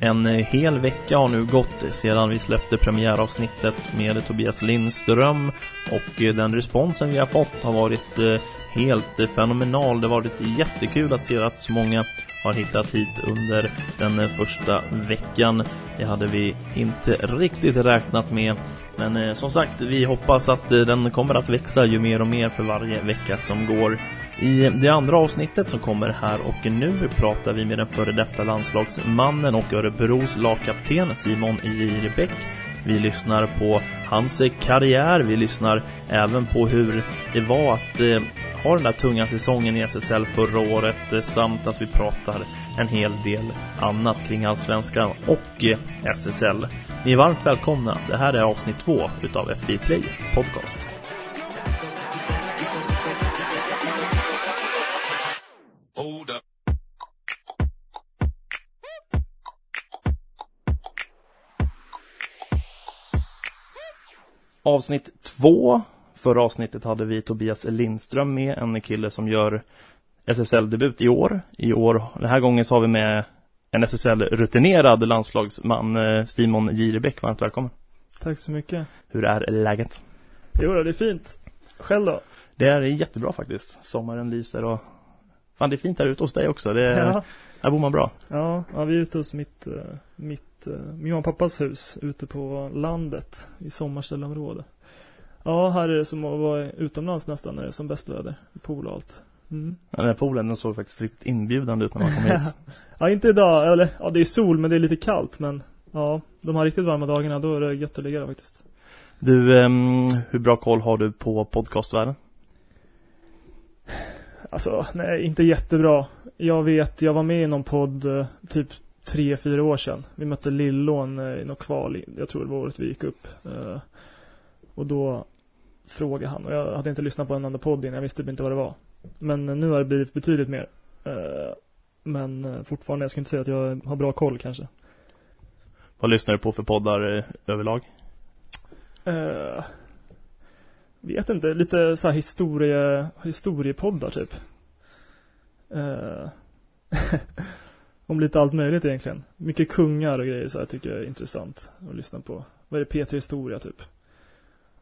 En eh, hel vecka har nu gått sedan vi släppte premiäravsnittet med Tobias Lindström och eh, den responsen vi har fått har varit eh, helt fenomenal. Det har varit jättekul att se att så många har hittat hit under den första veckan. Det hade vi inte riktigt räknat med. Men eh, som sagt, vi hoppas att eh, den kommer att växa ju mer och mer för varje vecka som går. I det andra avsnittet som kommer här och nu pratar vi med den före detta landslagsmannen och Örebros lagkapten Simon Jirebäck. Vi lyssnar på hans karriär, vi lyssnar även på hur det var att eh, har den där tunga säsongen i SSL förra året eh, samt att vi pratar en hel del annat kring Allsvenskan och eh, SSL. Ni är varmt välkomna. Det här är avsnitt två utav FB Play Podcast. Avsnitt två. Förra avsnittet hade vi Tobias Lindström med, en kille som gör SSL-debut i år. I år, den här gången så har vi med en SSL-rutinerad landslagsman, eh, Simon Jirebäck. Varmt välkommen. Tack så mycket. Hur är läget? Jo det är fint. Själv då? Det är jättebra faktiskt. Sommaren lyser och fan det är fint här ute hos dig också. Det är, Ja. Här bor man bra. Ja, ja, vi är ute hos mitt, eh, mitt, eh, min och pappas hus ute på landet i sommarställeområde. Ja, här är det som att vara utomlands nästan när det är som bäst väder. Pool och allt. Mm. Den här poolen den såg faktiskt riktigt inbjudande ut när man kom hit. Ja, inte idag, eller ja det är sol men det är lite kallt men ja, de här riktigt varma dagarna då är det gött att ligga där faktiskt. Du, ehm, hur bra koll har du på podcastvärlden? Alltså, nej, inte jättebra. Jag vet, jag var med i någon podd eh, typ tre, fyra år sedan. Vi mötte Lillån eh, i något kval, jag tror det var året vi gick upp. Eh, Och då frågade han, och jag hade inte lyssnat på en enda podd innan, jag visste typ inte vad det var. Men nu har det blivit betydligt mer. Eh, Men eh, fortfarande, jag ska inte säga att jag har bra koll kanske. Vad lyssnar du på för poddar eh, överlag? Eh, vet inte, lite så här historie, historiepoddar typ. Eh, om lite allt möjligt egentligen. Mycket kungar och grejer så här tycker jag är intressant att lyssna på. Vad är det, P3 Historia typ.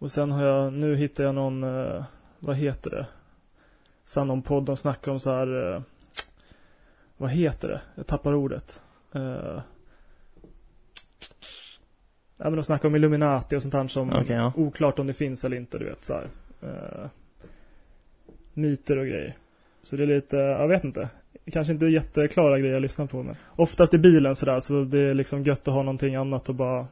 Och sen har jag, nu hittar jag någon, eh, vad heter det? Sen någon podd de snackar om så här, eh, vad heter det? Jag tappar ordet. Eh, Ja men de snackar om Illuminati och sånt här som Okej, ja. oklart om det finns eller inte, du vet så här. Eh, myter och grejer. Så det är lite, jag vet inte. Kanske inte jätteklara grejer jag lyssnar på men oftast i bilen sådär så det är liksom gött att ha någonting annat och bara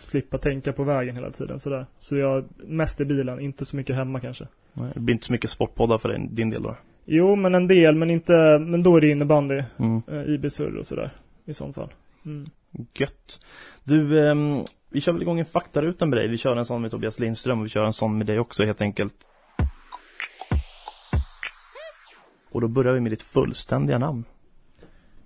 slippa tänka på vägen hela tiden sådär. Så jag, mest i bilen, inte så mycket hemma kanske. Nej, Det blir inte så mycket sportpoddar för dig, din del då? Jo men en del, men inte, men då är det innebandy, Mm. eh, IB-surr och sådär. I sånt fall. Mm. Gött. Du, ehm, vi kör väl igång en faktaruta med dig. Vi kör en sån med Tobias Lindström och vi kör en sån med dig också helt enkelt. Och då börjar vi med ditt fullständiga namn.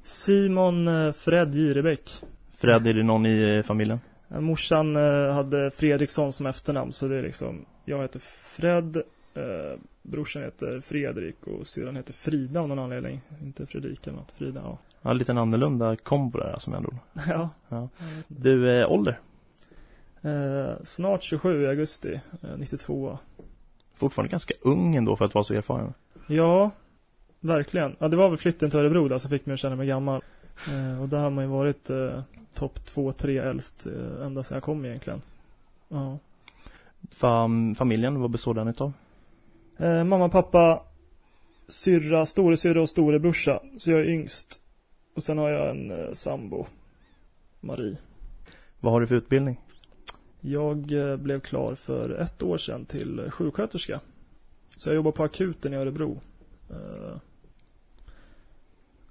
Simon eh, Fred Jirebäck. Fred, är det någon i eh, familjen? Eh, Morsan eh, hade Fredriksson som efternamn så det är liksom Jag heter Fred eh, Brorsan heter Fredrik och syrran heter Frida av någon anledning. Inte Fredrika eller något, Frida ja. Ja, en liten annorlunda kombo där som jag Ja, Ja. Du, eh, ålder? eh, Snart 27 i augusti eh, 92 Fortfarande ganska ung ändå för att vara så erfaren. Ja Verkligen, ja det var väl flytten till Örebro där som fick mig att känna mig gammal Och där har man ju varit eh, topp 2-3 äldst eh, ända sedan jag kom egentligen Ja Fam familjen, vad består den utav? Eh, mamma, pappa, syrra, storasyrra och storebrorsa. Så jag är yngst. Och sen har jag en eh, sambo, Marie. Vad har du för utbildning? Jag eh, blev klar för ett år sedan till eh, sjuksköterska. Så jag jobbar på akuten i Örebro.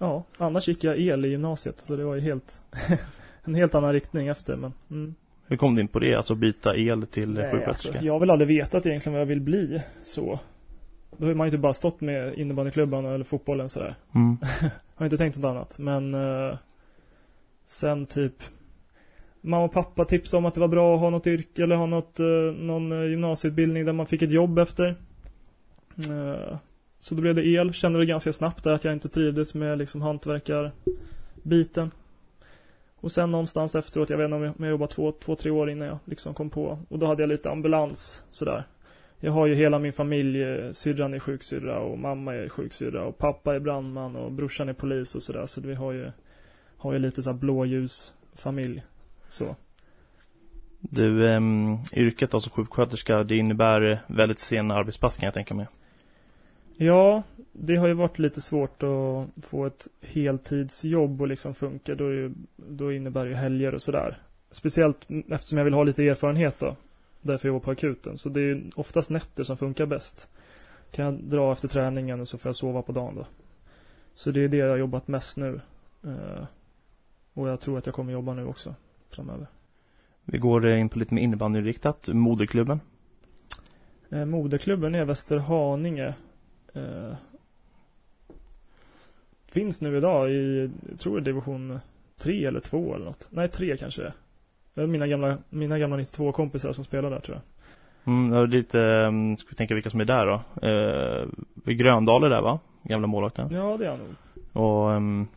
Ja, annars gick jag el i gymnasiet så det var ju helt en helt annan riktning efter men mm. Hur kom du in på det? Alltså byta el till Nej, sjuksköterska? alltså, jag har väl aldrig vetat egentligen vad jag vill bli så. Då har man ju inte bara stått med innebandyklubban eller fotbollen sådär. Mm. Har inte tänkt något annat. Men eh, sen typ Mamma och pappa tipsade om att det var bra att ha något yrke eller ha något, eh, någon eh, gymnasieutbildning där man fick ett jobb efter. Eh, så då blev det el. Kände det ganska snabbt där att jag inte trivdes med liksom hantverkarbiten. Och sen någonstans efteråt, jag vet inte om jag, om jag jobbade två, två, tre år innan jag liksom kom på. Och då hade jag lite ambulans sådär. Jag har ju hela min familj, eh, syrran är sjuksyrra och mamma är sjuksyrra och pappa är brandman och brorsan är polis och sådär. Så vi har ju, har ju lite såhär blåljusfamilj. Så. Du, um, yrket alltså sjuksköterska, det innebär väldigt sena arbetspass kan jag tänka mig. Ja, det har ju varit lite svårt att få ett heltidsjobb och liksom funka. Då, är, då innebär det ju helger och sådär. Speciellt eftersom jag vill ha lite erfarenhet då. Därför jag jobbar på akuten. Så det är oftast nätter som funkar bäst. Kan jag dra efter träningen och så får jag sova på dagen då. Så det är det jag har jobbat mest nu. Uh, och jag tror att jag kommer jobba nu också framöver. Vi går in på lite mer innebandyinriktat. Moderklubben? Eh, moderklubben är Västerhaninge. Eh, finns nu idag i, jag tror det är division 3 eller 2 eller något. Nej, 3 kanske det är. Mina gamla, mina gamla 92-kompisar som spelar där tror jag. Mm, det är lite, um, ska vi tänka vilka som är där då? Eh, Gröndal är där va? Gamla målvakten. Ja, det är han nog. Och um,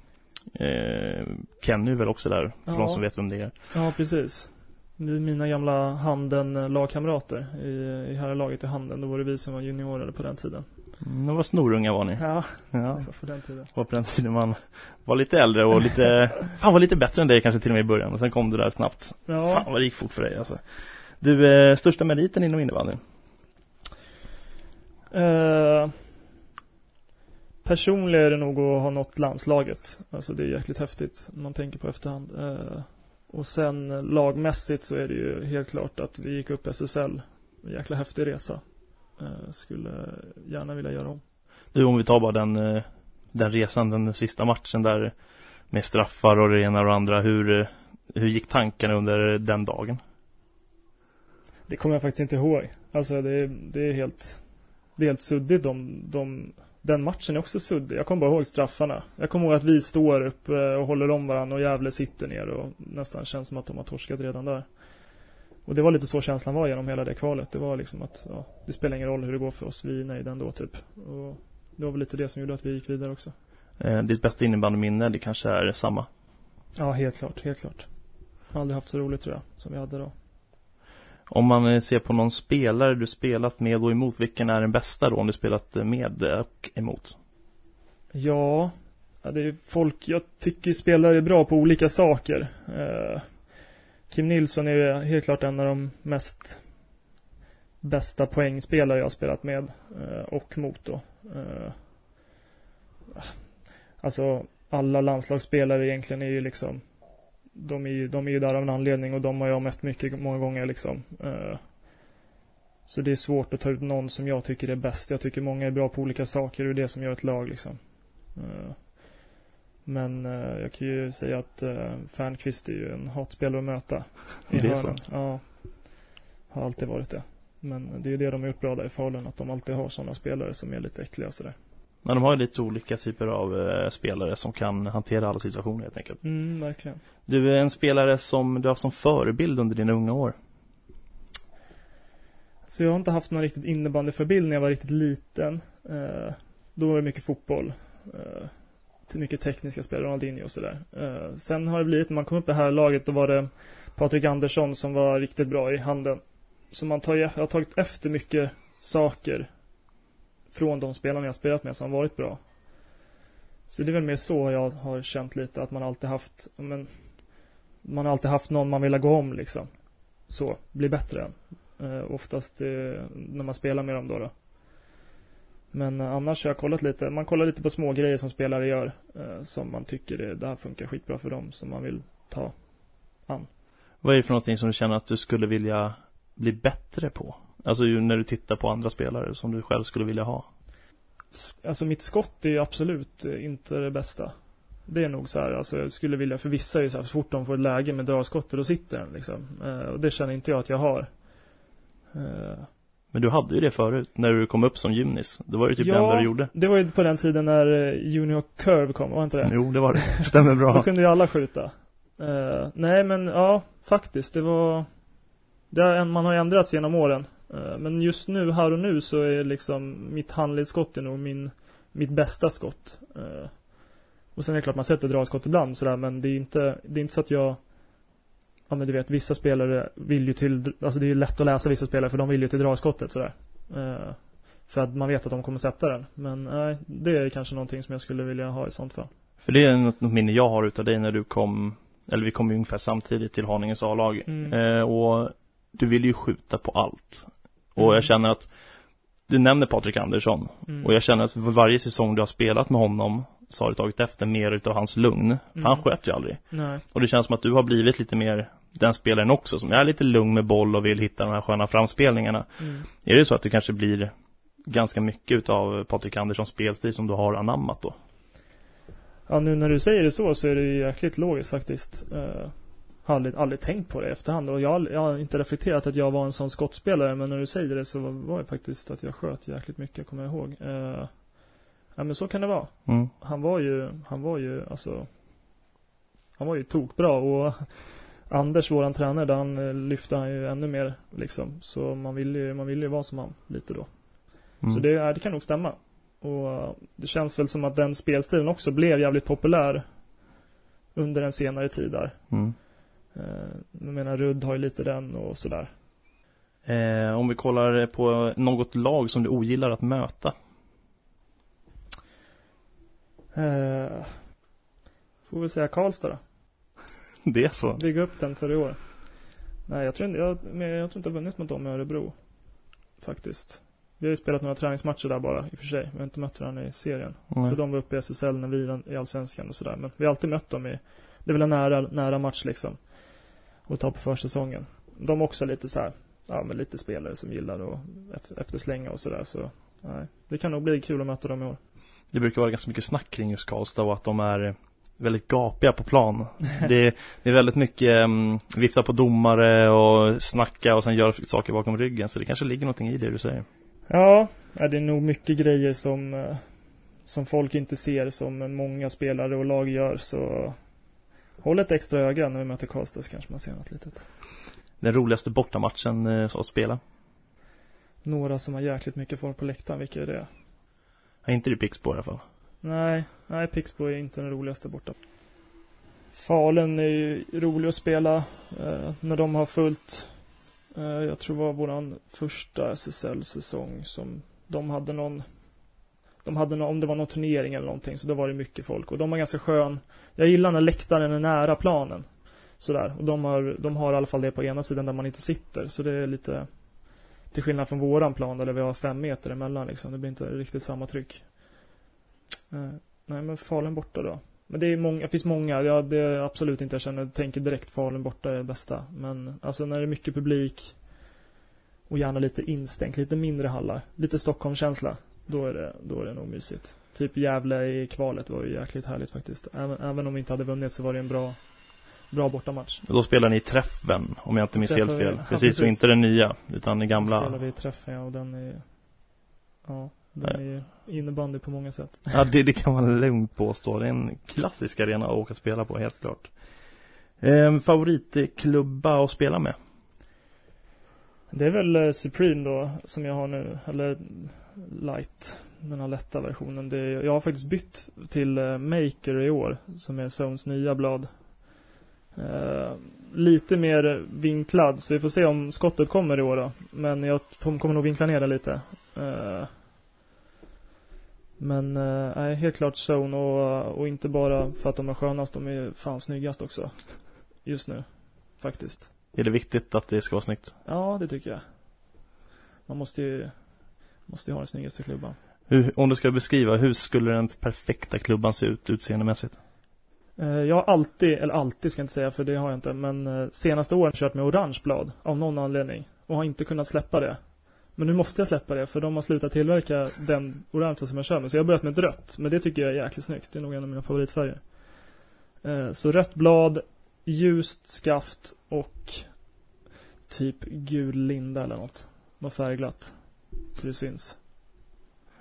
eh, Kenny är väl också där, för ja. de som vet vem det är. Ja, precis. Vi mina gamla Handen-lagkamrater i, i herrlaget i Handen. Då var det vi som var juniorer på den tiden. Mm, var snorunga var ni. Ja, ja. På den tiden. Var på den tiden man var lite äldre och lite, fan var lite bättre än dig kanske till och med i början. Och sen kom du där snabbt. Ja. Fan vad det gick fort för dig alltså. Du, eh, största meriten inom innebandy? Uh, personligen är det nog att ha nått landslaget. Alltså det är jäkligt häftigt. Man tänker på efterhand. Uh, och sen lagmässigt så är det ju helt klart att vi gick upp SSL. En jäkla häftig resa. Uh, skulle gärna vilja göra om. Du, om vi tar bara den, uh, den resan, den sista matchen där med straffar och det ena och det andra. Hur, uh, hur gick tankarna under den dagen? Det kommer jag faktiskt inte ihåg. Alltså det, det är helt, det är helt suddigt de, de den matchen är också suddig. Jag kommer bara ihåg straffarna. Jag kommer ihåg att vi står upp eh, och håller om varandra och Gävle sitter ner och nästan känns som att de har torskat redan där. Och det var lite så känslan var genom hela det kvalet. Det var liksom att ja, det spelar ingen roll hur det går för oss. Vi är nöjda ändå typ. Och det var väl lite det som gjorde att vi gick vidare också. Eh, ditt bästa innebandyminne, det kanske är samma? Ja, helt klart. Helt klart. Jag har aldrig haft så roligt tror jag, som vi hade då. Om man eh, ser på någon spelare du spelat med och emot, vilken är den bästa då om du spelat med och emot? Ja, det är folk, jag tycker spelare är bra på olika saker. Eh, Kim Nilsson är ju helt klart en av de mest bästa poängspelare jag har spelat med eh, och mot då. Eh, alltså alla landslagsspelare egentligen är ju liksom de är ju de är ju där av en anledning och de har jag mött mycket, många gånger liksom. Eh, så det är svårt att ta ut någon som jag tycker är bäst. Jag tycker många är bra på olika saker och det är det som gör ett lag liksom. Men uh, jag kan ju säga att uh, Fernqvist är ju en hatspelare att möta. I det är hörnen. så? Ja. Har alltid varit det. Men det är ju det de har gjort bra där i Falun, att de alltid har sådana spelare som är lite äckliga sådär. Men de har ju lite olika typer av eh, spelare som kan hantera alla situationer helt enkelt. Mm, verkligen. Du är en spelare som du har som förebild under dina unga år. Så jag har inte haft någon riktigt innebandyförebild när jag var riktigt liten. Eh, då var det mycket fotboll. Eh, mycket tekniska spelare, Ronaldinho och sådär. Eh, sen har det blivit, när man kom upp i det här laget, då var det Patrik Andersson som var riktigt bra i handen. Så man tar, jag har tagit efter mycket saker från de spelarna jag spelat med som har varit bra. Så det är väl mer så jag har känt lite att man alltid haft, men man har alltid haft någon man vill gå om liksom. Så, bli bättre än. Eh, oftast eh, när man spelar med dem då. då. Men eh, annars har jag kollat lite, man kollar lite på små grejer som spelare gör. Eh, som man tycker det, det här funkar skitbra för dem, som man vill ta an. Vad är det för någonting som du känner att du skulle vilja bli bättre på? Alltså när du tittar på andra spelare som du själv skulle vilja ha. Alltså mitt skott är absolut eh, inte det bästa. Det är nog så här, alltså jag skulle vilja, för vissa är ju så här, så fort de får ett läge med dragskottet, då sitter den liksom. Och det känner inte jag att jag har. Men du hade ju det förut, när du kom upp som gymnis. Då var det typ ja, det enda du gjorde. det var ju på den tiden när eh, Junior Curve kom, var inte det? Jo, det var det. Stämmer bra. då kunde ju alla skjuta. Uh, nej men ja, faktiskt, det var det har, Man har ändrats genom åren. Eh, men just nu, här och nu, så är liksom mitt handledsskott är nog min, mitt bästa skott. Eh, och sen är det klart man sätter dragskott ibland sådär, men det är inte, det är inte så att jag ja men du vet, vissa spelare vill ju till, alltså det är ju lätt att läsa vissa spelare för de vill ju till dragskottet sådär. Eh, för att man vet att de kommer sätta den. Men nej, det är kanske någonting som jag skulle vilja ha i sånt fall. För det är något, något minne jag har utav dig när du kom, eller vi kom ju ungefär samtidigt till Haninges A-lag. Mm. Eh, och du vill ju skjuta på allt. Och Mm. jag känner att du nämner Patrik Andersson. Mm. Och jag känner att för varje säsong du har spelat med honom så har du tagit efter mer utav hans lugn. För Mm. han sköt ju aldrig. Nej. Och det känns som att du har blivit lite mer den spelaren också som är lite lugn med boll och vill hitta de här sköna framspelningarna. Mm. Är det så att du kanske blir ganska mycket utav Patrik Anderssons spelstil som du har anammat då? Ja, nu när du säger det så så är det ju jäkligt logiskt faktiskt. Uh, har aldrig, aldrig tänkt på det i efterhand och jag, jag har inte reflekterat att jag var en sån skottspelare men när du säger det så var, var det faktiskt att jag sköt jäkligt mycket, kommer jag ihåg. Uh, ja men så kan det vara. Mm. Han var ju, han var ju alltså Han var ju tokbra och Anders, våran tränare, där han eh, lyfte han ju ännu mer liksom. Så man vill ju, man vill ju vara som han lite då. Mm. Så det, det kan nog stämma. Och eh, det känns väl som att den spelstilen också blev jävligt populär under en senare tid där. Mm. Eh, Jag menar, Rudd har ju lite den och sådär. Eh, om vi kollar på något lag som du ogillar att möta. Eh, Får vi säga Karlstad då. Det är så. Bygga upp den för i år. Nej, jag tror inte, jag, men jag tror inte jag har vunnit mot dem i Örebro. Faktiskt. Vi har ju spelat några träningsmatcher där bara, i och för sig. Vi har inte mött varandra i serien. Nej. För de var uppe i SSL när vi var i Allsvenskan och sådär. Men vi har alltid mött dem i, det är väl en nära, nära match liksom. Och ta på försäsongen. De är också lite så här, ja men lite spelare som gillar att efter, efterslänga och sådär så, nej. Det kan nog bli kul att möta dem i år. Det brukar vara ganska mycket snack kring just Karlstad och att de är väldigt gapiga på plan. Det, det är väldigt mycket um, vifta på domare och snacka och sen göra saker bakom ryggen. Så det kanske ligger någonting i det du säger. Ja, ja, det är nog mycket grejer som, eh, som folk inte ser som många spelare och lag gör så håll ett extra öga när vi möter Karlstad så kanske man ser något litet. Den roligaste bortamatchen eh, att spela. Några som har jäkligt mycket folk på läktaren, vilka är det? Ja, inte i Pixbo i alla fall. Nej, nej Pixbo är inte den roligaste borta. Falun är ju rolig att spela eh, när de har fullt. Eh, jag tror det var våran första SSL-säsong som de hade någon de hade någon, om det var någon turnering eller någonting, så då var det mycket folk. Och de har ganska skön. Jag gillar när läktaren är nära planen. Sådär. Och de har, de har i alla fall det på ena sidan där man inte sitter. Så det är lite till skillnad från våran plan där vi har fem meter emellan liksom. Det blir inte riktigt samma tryck. Eh, nej men Falun borta då. Men det är många, det finns många, ja, det är absolut inte jag känner, tänker direkt Falun borta är det bästa. Men alltså när det är mycket publik och gärna lite instängt, lite mindre hallar, lite Stockholmskänsla. Då är det, då är det nog mysigt. Typ Gävle i kvalet var ju jäkligt härligt faktiskt. Även, även om vi inte hade vunnit så var det en bra, bra bortamatch. Då spelar ni träffen, om jag inte minns helt fel. ja, Precis, och inte den nya, utan den Då spelar gamla. vi träffen ja, och den är Ja, den är ju innebandy på många sätt. Ja, det, det kan man lugnt påstå. Det är en klassisk arena att åka och spela på, helt klart. Eh, favoritklubba att spela med? Det är väl eh, Supreme då, som jag har nu, eller Light, den här lätta versionen. Det är, jag har faktiskt bytt till eh, Maker i år, som är Zones nya blad. Eh, lite mer vinklad, så vi får se om skottet kommer i år då. Men jag kommer nog vinkla ner det lite. Eh, men, eh, nej, helt klart Zone och, och inte bara för att de är skönast, de är fan snyggast också. Just nu, faktiskt. Är det viktigt att det ska vara snyggt? Ja, det tycker jag. Man måste ju, måste ju ha den snyggaste klubban. Hur, om du ska beskriva, hur skulle den perfekta klubban se ut utseendemässigt? Eh, Jag har alltid, eller alltid ska jag inte säga för det har jag inte, men eh, senaste åren kört med orange blad av någon anledning och har inte kunnat släppa det. Men nu måste jag släppa det för de har slutat tillverka den orangea som jag kör med. Så jag har börjat med ett rött, men det tycker jag är jäkligt snyggt. Det är nog en av mina favoritfärger. Eh, Så rött blad, ljust skaft och typ gul linda eller något. Något färgglatt. Så det syns.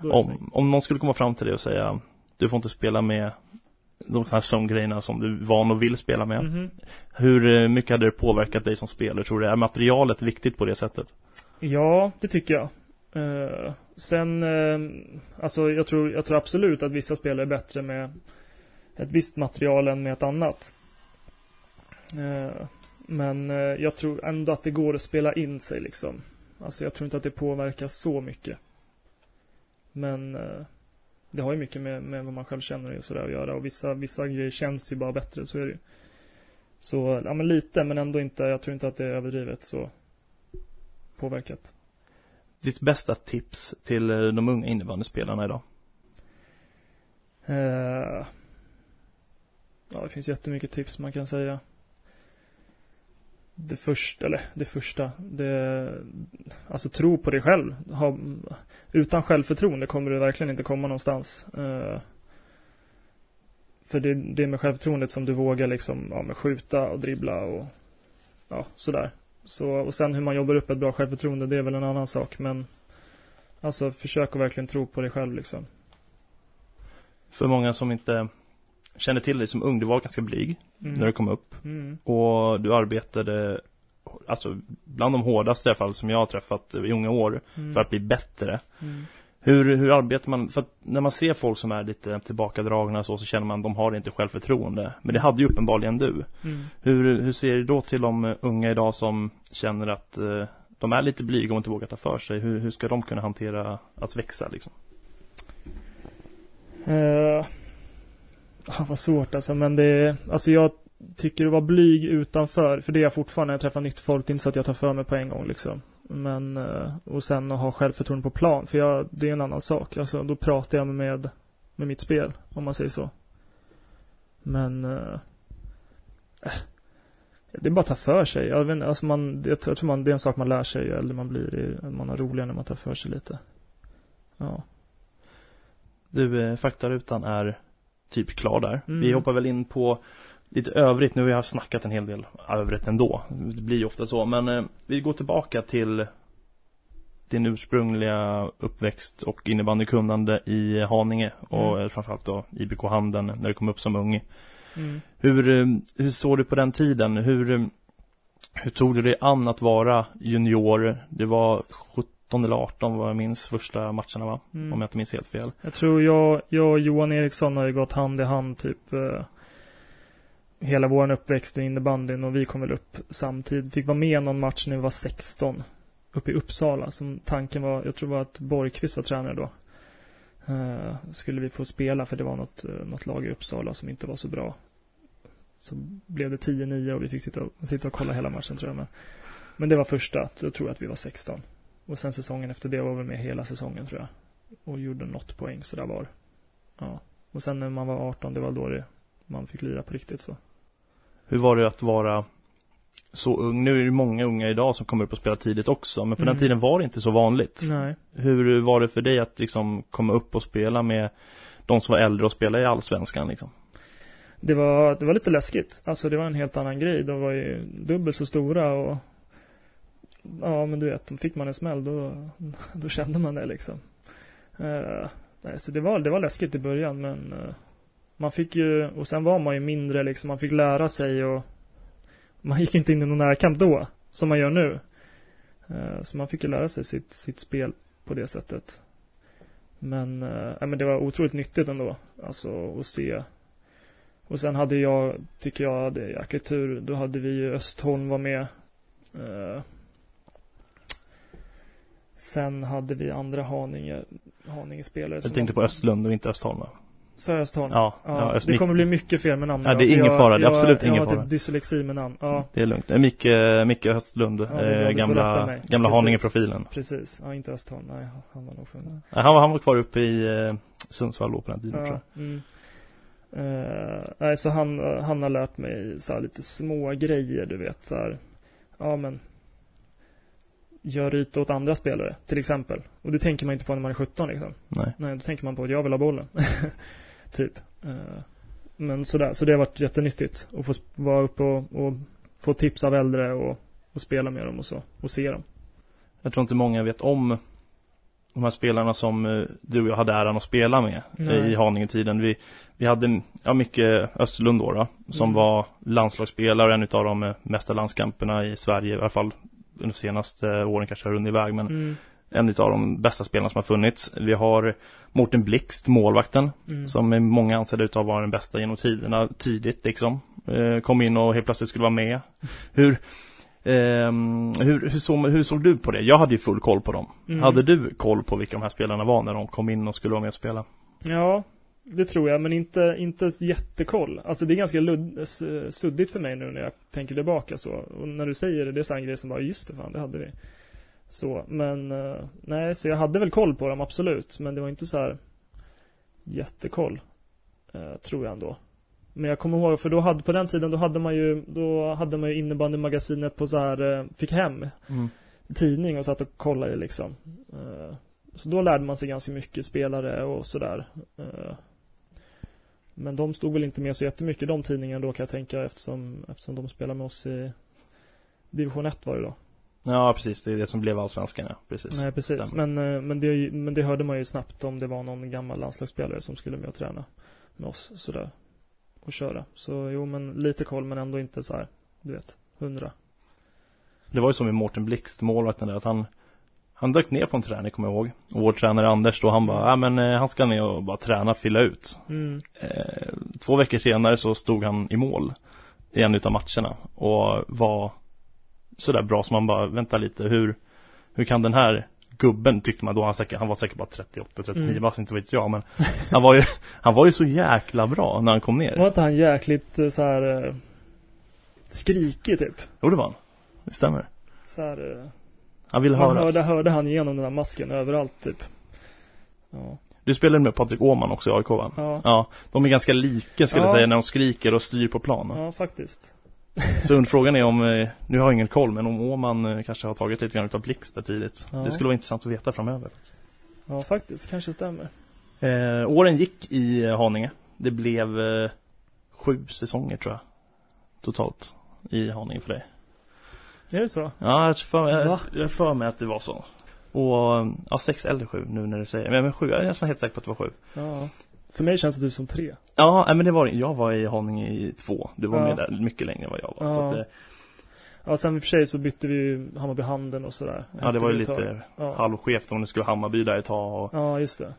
Det. Om, om någon skulle komma fram till dig och säga Du får inte spela med de här sånggrejerna som du är van och vill spela med. Mhm. Hur eh, mycket hade det påverkat dig som spelare tror du? Är materialet viktigt på det sättet? Ja, det tycker jag. Eh, sen, eh, alltså jag tror, jag tror absolut att vissa spelare är bättre med ett visst material än med ett annat. Eh, Men jag tror ändå att det går att spela in sig liksom. Alltså jag tror inte att det påverkar så mycket. Men det har ju mycket med, med vad man själv känner och sådär att göra. Och vissa, vissa grejer känns ju bara bättre, så är det ju. Så, ja men lite, men ändå inte, jag tror inte att det är överdrivet så påverkat. Ditt bästa tips till eh, de unga innebandyspelarna idag? Eh, ja, det finns jättemycket tips man kan säga. Det första, eller det första, det, alltså tro på dig själv. Ha, utan självförtroende kommer du verkligen inte komma någonstans. Eh, för det, det är med självförtroendet som du vågar liksom, ja, med skjuta och dribbla och ja, sådär. Så, och sen hur man jobbar upp ett bra självförtroende, det är väl en annan sak. Men alltså försök att verkligen tro på dig själv liksom. För många som inte känner till dig som ung, du var ganska blyg Mm. när du kom upp. Mm. Och du arbetade, alltså bland de hårdaste i alla fall som jag har träffat i unga år, Mm. för att bli bättre. Mm. Hur, hur arbetar man, för att när man ser folk som är lite tillbakadragna så, så känner man att de har inte självförtroende. Men det hade ju uppenbarligen du. Mm. Hur, hur ser du då till de unga idag som känner att eh, de är lite blyga och inte vågar ta för sig? Hur, hur ska de kunna hantera att växa liksom? Uh, vad svårt alltså, men det är, alltså jag tycker att vara blyg utanför, för det är jag fortfarande när jag träffar nytt folk, det är inte så att jag tar för mig på en gång liksom. Men, eh, och sen att ha självförtroende på plan, för jag, det är en annan sak. Alltså då pratar jag med, med mitt spel, om man säger så. Men, äh. det är bara att ta för sig. Jag vet inte, alltså man, jag tror man, det är en sak man lär sig ju äldre man blir, man har roligare när man tar för sig lite. Ja. Du, faktarutan är typ klar där. Mm. Vi hoppar väl in på lite övrigt. Nu har jag snackat en hel del övrigt ändå. Det blir ju ofta så. Men eh, vi går tillbaka till din ursprungliga uppväxt och innebandykunnande i Haninge och Mm. eh, framförallt då IBK Handen när du kom upp som ung. Mm. Hur, eh, hur såg du på den tiden? Hur, eh, hur tog du dig an att vara junior? Det var 17 eller 18 vad jag minns första matcherna va? Mm. Om jag inte minns helt fel. Jag tror jag, jag och Johan Eriksson har ju gått hand i hand typ eh, hela vår uppväxt i innebandyn och vi kom väl upp samtidigt. Fick vara med någon match när vi var 16 uppe i Uppsala. Som tanken var, jag tror var att Borgqvist var tränare då. Eh, skulle vi få spela för det var något, eh, något lag i Uppsala som inte var så bra. Så blev det 10-9 och vi fick sitta och, sitta och kolla hela matchen tror jag. Men, men det var första, då tror jag att vi var 16. Och sen säsongen efter det var vi med hela säsongen tror jag och gjorde något poäng så där var. Ja. Och sen när man var 18, det var då det, man fick lira på riktigt så. Hur var det att vara så ung? Nu är det många unga idag som kommer upp och spelar tidigt också, men på Mm. den tiden var det inte så vanligt. Nej. Hur var det för dig att liksom komma upp och spela med de som var äldre och spela i Allsvenskan liksom? Det var, det var lite läskigt. Alltså det var en helt annan grej. De var ju dubbelt så stora och Ja men du vet, fick man en smäll då, då kände man det liksom. Uh, nej, så det var, det var läskigt i början men uh, Man fick ju, och sen var man ju mindre liksom, man fick lära sig och Man gick inte in i någon närkamp då, som man gör nu. Uh, så man fick ju lära sig sitt, sitt spel på det sättet. Men, eh, nej, men det var otroligt nyttigt ändå, alltså att se och sen hade jag, tycker jag hade jäkligt tur. Då hade vi ju Östholm var med. Eh, sen hade vi andra Haninge, Haninge-spelare. Jag tänkte på Östlund och inte Östholm? Sa jag Östholm? Ja, Ja, Öst- det kommer bli mycket fel med namn. Ja, det är ingen jag, fara, det är jag, absolut jag ingen har fara. typ dyslexi med namn. Ja, Det är lugnt. Micke, Micke Östlund, Ja, eh, gamla, gamla. Haninge-profilen. precis. Ja, inte Östholm. Nej, han var nog för Nej, Han var, han var kvar uppe i eh, Sundsvall då på den tiden tror Ja, jag. mm. Eh, nej, så han, han har lärt mig så här lite små grejer, du vet så här. Ja, men gör yta åt andra spelare, till exempel. Och det tänker man inte på när man är 17 liksom. Nej. Nej, då tänker man på att jag vill ha bollen. typ. Eh, men sådär, så det har varit jättenyttigt att få vara uppe och, och få tips av äldre och, och spela med dem och så, och se dem. Jag tror inte många vet om de här spelarna som eh, du och jag hade äran att spela med Nej. i Haninge-tiden. Vi, vi hade, ja, Micke Österlund då, då som Mm. var landslagsspelare, en utav de eh, mesta landskamperna i Sverige, i alla fall under de senaste åren kanske har runnit iväg, men Mm. en utav de bästa spelarna som har funnits. Vi har Mårten Blixt, målvakten, Mm. som många ansedda utav vara den bästa genom tiderna, tidigt liksom. eh, kom in och helt plötsligt skulle vara med. Hur, ehm, hur, hur, såg, hur såg du på det? Jag hade ju full koll på dem. Mm. Hade du koll på vilka de här spelarna var när de kom in och skulle vara med och spela? Ja, det tror jag, men inte, inte jättekoll. Alltså det är ganska ludd, suddigt för mig nu när jag tänker tillbaka så. Och när du säger det, det är en grej som bara, just det fan, det hade vi. Så, men eh, nej, så jag hade väl koll på dem, absolut. Men det var inte så här jättekoll, eh, tror jag ändå. Men jag kommer ihåg, för då hade, på den tiden, då hade man ju, då hade man ju innebandymagasinet på så här, eh, fick hem tidning och satt och kollade liksom. Så då lärde man sig ganska mycket spelare och sådär. Men de stod väl inte med så jättemycket de tidningarna då kan jag tänka eftersom, eftersom de spelar med oss i Division 1 var det då. Ja, precis. Det är det som blev allsvenskan, ja. Precis. Nej precis. Stämmer. Men, eh, men, det, men det hörde man ju snabbt om det var någon gammal landslagsspelare som skulle med och träna med oss sådär. Och köra. Så jo men lite koll men ändå inte så här, du vet, hundra. Det var ju som med Mårten Blixt, målvakten där, att han han dök ner på en träning, kommer jag ihåg. Och vår tränare Anders då, han bara, ja men eh, han ska ner och bara träna, fylla ut. Mm. Eh, två veckor senare så stod han i mål i en utav matcherna och var sådär bra som man bara, vänta lite, hur, hur kan den här gubben tyckte man då, han, säkert, han var säkert bara 38, 39 Mm. bast, inte vet jag, men han var ju, han var ju så jäkla bra när han kom ner. Var inte han jäkligt eh, så här skrikig typ? Jo, det var han. Det stämmer. Så här, Han ville man höras. hörde, hörde han igenom den där masken överallt typ. Ja. Du spelade med Patrik Åhman också i AIK va? Ja, Ja, de är ganska lika skulle jag Ja. säga när de skriker och styr på plan. ja faktiskt. Så frågan är om, eh, nu har jag ingen koll, men om Åhman eh, kanske har tagit lite grann utav Blixt där tidigt. Ja. Det skulle vara intressant att veta framöver. Ja, faktiskt. Kanske stämmer. Eh, åren gick i eh, Haninge. Det blev eh, sju säsonger tror jag. Totalt i Haninge för dig. Är det så? Ja, jag för, jag, Va? jag för mig att det var så. Och, ja, sex eller sju nu när du säger Men, men sju, jag är nästan helt säker på att det var sju. Ja. För mig känns det typ som tre. Ja, men det var Jag var i Haninge i två. Du var Ja. med där mycket längre än vad jag var. Så Ja. att, eh, Ja, sen i och för sig så bytte vi ju Hammarby handen och sådär. ja, det var ju lite Ja. halvskevt om det skulle Hammarby där ett tag. Och, ja, just det.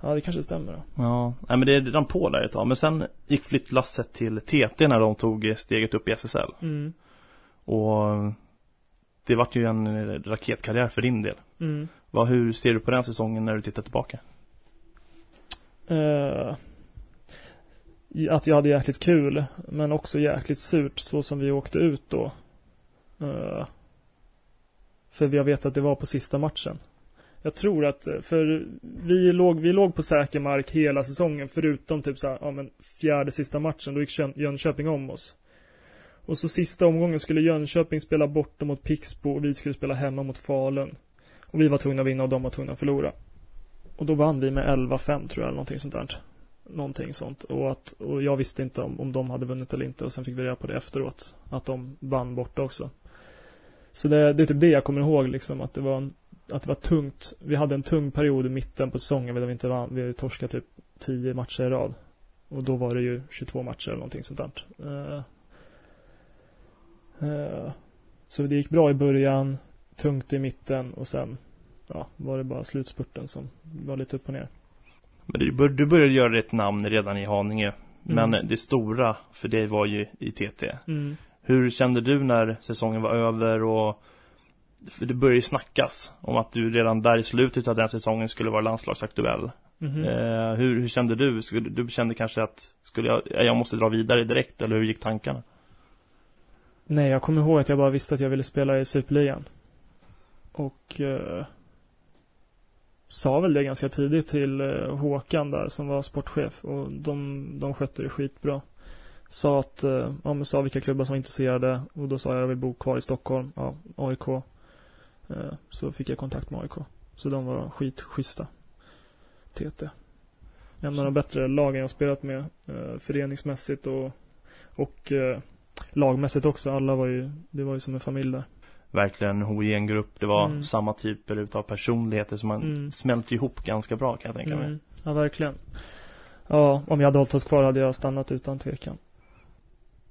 Ja, det kanske stämmer då. Ja, nej men det rann på där ett tag. Men sen gick flyttlasset till TT när de tog steget upp i SSL. Mm. Och det vart ju en eh, raketkarriär för din del. Mm. Vad, hur ser du på den säsongen när du tittar tillbaka? Eh, att jag hade jäkligt kul, men också jäkligt surt så som vi åkte ut då. Eh, för jag vet att det var på sista matchen. Jag tror att, för vi låg, vi låg på säker mark hela säsongen förutom typ så här, ja men fjärde sista matchen, då gick Jön- Jönköping om oss. Och så sista omgången skulle Jönköping spela borta mot Pixbo och vi skulle spela hemma mot Falun. Och vi var tvungna att vinna och de var tvungna att förlora. Och då vann vi med 11-5 tror jag, eller någonting sånt där. Någonting sånt. Och, att, och jag visste inte om, om de hade vunnit eller inte. Och sen fick vi reda på det efteråt. Att de vann borta också. Så det, det är typ det jag kommer ihåg liksom. Att det var, en, att det var tungt. Vi hade en tung period i mitten på säsongen. Där vi inte vann. Vi torskade typ 10 matcher i rad. Och då var det ju 22 matcher eller någonting sånt där. Eh, Eh, eh, så det gick bra i början. Tungt i mitten. Och sen ja, var det bara slutspurten som var lite upp och ner. Men du, bör, du började göra ett namn redan i Haninge. Men Mm. det stora för dig var ju i TT. Mm. Hur kände du när säsongen var över och för det började ju snackas om att du redan där i slutet av den säsongen skulle vara landslagsaktuell. Mhm. Eh, hur, hur kände du? Du kände kanske att skulle jag, jag måste dra vidare direkt eller hur gick tankarna? Nej, jag kommer ihåg att jag bara visste att jag ville spela i Superligan. Och eh, sa väl det ganska tidigt till eh, Håkan där som var sportchef och de, de skötte det skitbra. Sa att, eh, ja men sa vilka klubbar som var intresserade och då sa jag jag vill bo kvar i Stockholm, ja, AIK. Eh, så fick jag kontakt med AIK. Så de var skitschyssta. TT. En av de bättre lagen jag spelat med, eh, föreningsmässigt och, och eh, lagmässigt också. Alla var ju, det var ju som en familj där. Verkligen homogen grupp, det var Mm. samma typer utav personligheter som man Mm. smälte ihop ganska bra kan jag tänka mig. Mm, ja, verkligen. Ja, om jag hade hållit oss kvar hade jag stannat utan tvekan.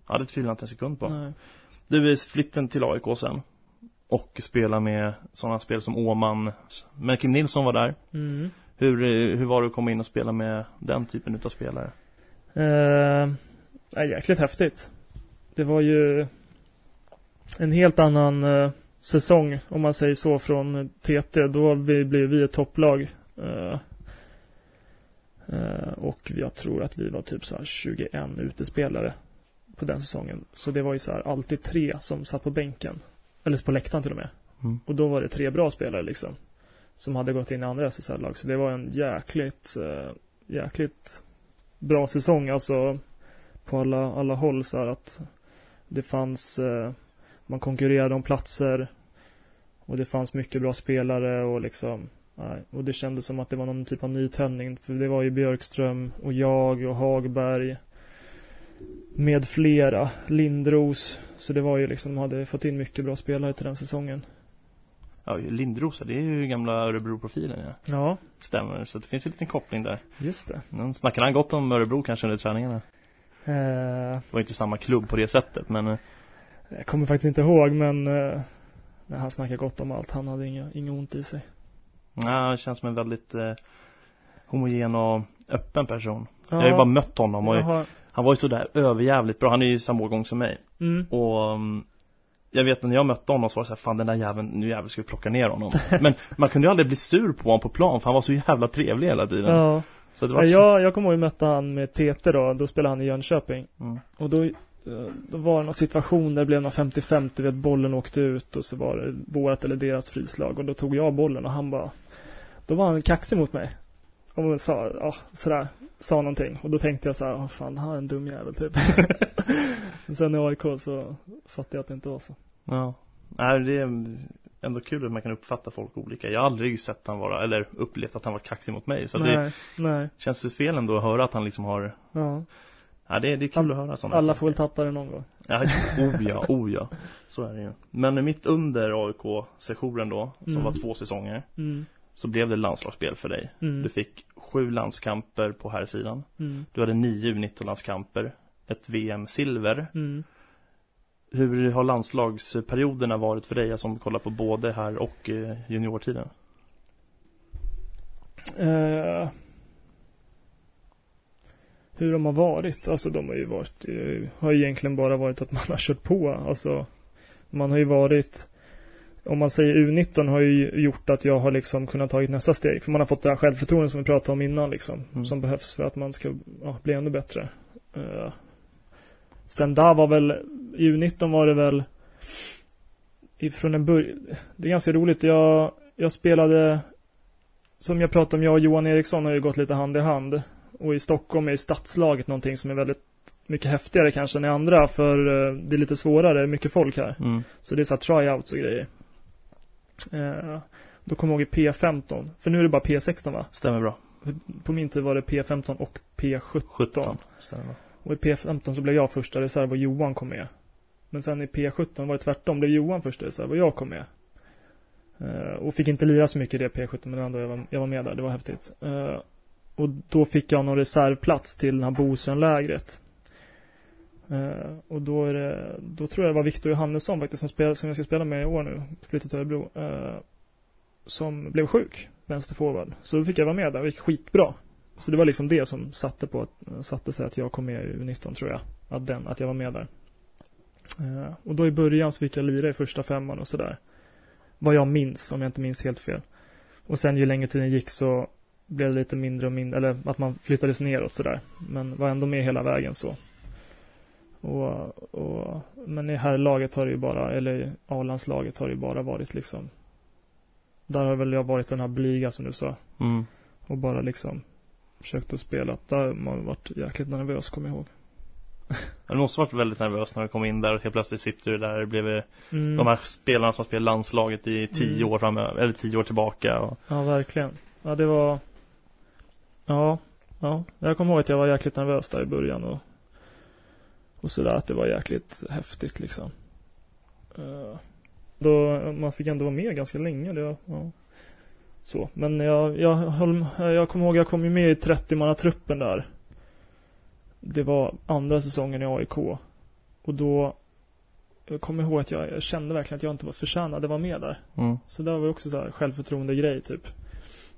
Ja, det tvivlar jag inte en sekund på. Nej. Du är flytten till AIK sen. Och spelar med sådana spel som Åman. Men Kim Nilsson var där. Mm. Hur, eh, hur var det att komma in och spela med den typen utav spelare? Eh, jäkligt häftigt. Det var ju en helt annan eh, säsong, om man säger så, från TT. Då vi, blev vi ett topplag. Eh, eh, och jag tror att vi var typ så här 21 utespelare på den säsongen. Så det var ju så här alltid tre som satt på bänken. Eller på läktaren till och med. Mm. Och då var det tre bra spelare liksom. Som hade gått in i andra SSL-lag. Så det var en jäkligt, eh, jäkligt bra säsong. Alltså på alla, alla håll så här att det fanns, eh, man konkurrerade om platser. Och det fanns mycket bra spelare och liksom, nej. Och det kändes som att det var någon typ av nytändning. För det var ju Björkström och jag och Hagberg. Med flera. Lindros. Så det var ju liksom, de hade fått in mycket bra spelare till den säsongen. Ja, Lindrosa, det är ju gamla Örebro-profilen ja. Ja, Stämmer, så det finns ju en liten koppling där. just det. Men snackade han gott om Örebro kanske under träningarna? Eh, Det var inte samma klubb på det sättet, men eh, jag kommer faktiskt inte ihåg men eh, nej, han snackar gott om allt. Han hade inga, inga ont i sig. ja, han känns som en väldigt eh, homogen och öppen person. Ja, Jag har ju bara mött honom och jag har, han var ju sådär överjävligt bra. Han är ju samma årgång som mig. mm, Och um, jag vet när jag mötte honom så var det såhär, fan den där jäveln, nu jäveln ska vi plocka ner honom. Men man kunde ju aldrig bli sur på honom på plan för han var så jävla trevlig hela tiden. ja. Så det var jag, jag kommer ihåg att mötte han med TT då. Då spelade han i Jönköping. Mm. Och då, då var det någon situation där det blev någon 50-50, du vet bollen åkte ut och så var det vårat eller deras frislag och då tog jag bollen och han bara Då var han kaxig mot mig. Och sa, ja sådär, sa någonting och då tänkte jag så här, oh, fan han är en dum jävel typ. Sen i AIK så fattade jag att det inte var så. Ja. Nej, det är ändå kul att man kan uppfatta folk olika. Jag har aldrig sett han vara, eller upplevt att han var kaxig mot mig. Så det nej, nej, känns det fel ändå att höra att han liksom har ja. Ja, det, är- det är kul att höra sådana Alla saker. får väl tappa det någon gång. Ja, oh ja, oh ja. Så är det ju. Men mitt under AIK-sessionen då, som Mm. var två säsonger, Mm, så blev det landslagsspel för dig. mm, Du fick sju landskamper på här sidan. mm, Du hade nio U19-landskamper, ett VM-silver. Hur har landslagsperioderna varit för dig, alltså om du kollar på både här och eh, juniortiden? Eh, hur de har varit, alltså de har ju varit, det har ju egentligen bara varit att man har kört på, alltså man har ju varit om man säger U19 har ju gjort att jag har liksom kunnat tagit nästa steg. För man har fått det här självförtroendet som vi pratade om innan liksom. Mm. Som behövs för att man ska ja, bli ännu bättre. Eh, sen där var väl, i U19 var det väl ifrån en början, det är ganska roligt. Jag, jag spelade som jag pratade om, jag och Johan Eriksson har ju gått lite hand i hand. Och i Stockholm är ju stadslaget någonting som är väldigt mycket häftigare kanske än i andra för eh, det är lite svårare, mycket folk här. Mm. Så det är så här tryouts och grejer. Eh, då kommer jag ihåg i P15, för nu är det bara P16 va? Stämmer bra. På min tid var det P15 och P17. 17. Stämmer bra. Och i P15 så blev jag första reserv och Johan kom med. Men sen i P17 var det tvärtom, blev Johan första reserv och jag kom med. Uh, och fick inte lira så mycket i det P17 men ändå jag var, jag var med där, det var häftigt. Uh, och då fick jag någon reservplats till den här Bosön-lägret. Eh, och då är det, då tror jag det var Viktor Johannesson faktiskt som, spel, som jag ska spela med i år nu, flyttat till Örebro. Som blev sjuk, vänsterforward. Så då fick jag vara med där, det gick skitbra. Så det var liksom det som satte på att, satte sig att jag kom med i U19 tror jag. Att den, att jag var med där. Eh, och då i början så fick jag lira i första femman och sådär. Vad jag minns, om jag inte minns helt fel. Och sen ju längre tiden gick så blev det lite mindre och mindre, eller att man flyttades neråt sådär. Men var ändå med hela vägen så. Och, och, men i här laget har det ju bara, eller i A-landslaget har det ju bara varit liksom Där har väl jag varit den här blyga som du sa. Mm. Och bara liksom försökt att spela. Där har man varit jäkligt nervös, kommer jag ihåg. Du måste varit väldigt nervös när du kom in där och helt plötsligt sitter du där. Det blev Mm. de här spelarna som spelar landslaget i tio Mm. år framöver, eller tio år tillbaka. Och, Ja, verkligen. Ja, det var... Ja, ja. Jag kommer ihåg att jag var jäkligt nervös där i början och... Och sådär, att det var jäkligt häftigt liksom. Eh, då, man fick ändå vara med ganska länge. Det var, ja. Så, men jag, jag, höll, jag kommer ihåg, jag kom ju med i 30-mannatruppen där. Det var andra säsongen i AIK. Och då, jag kommer ihåg att jag, jag kände verkligen att jag inte var förtjänad att vara med där. mm. Så det var också så här självförtroende grej typ.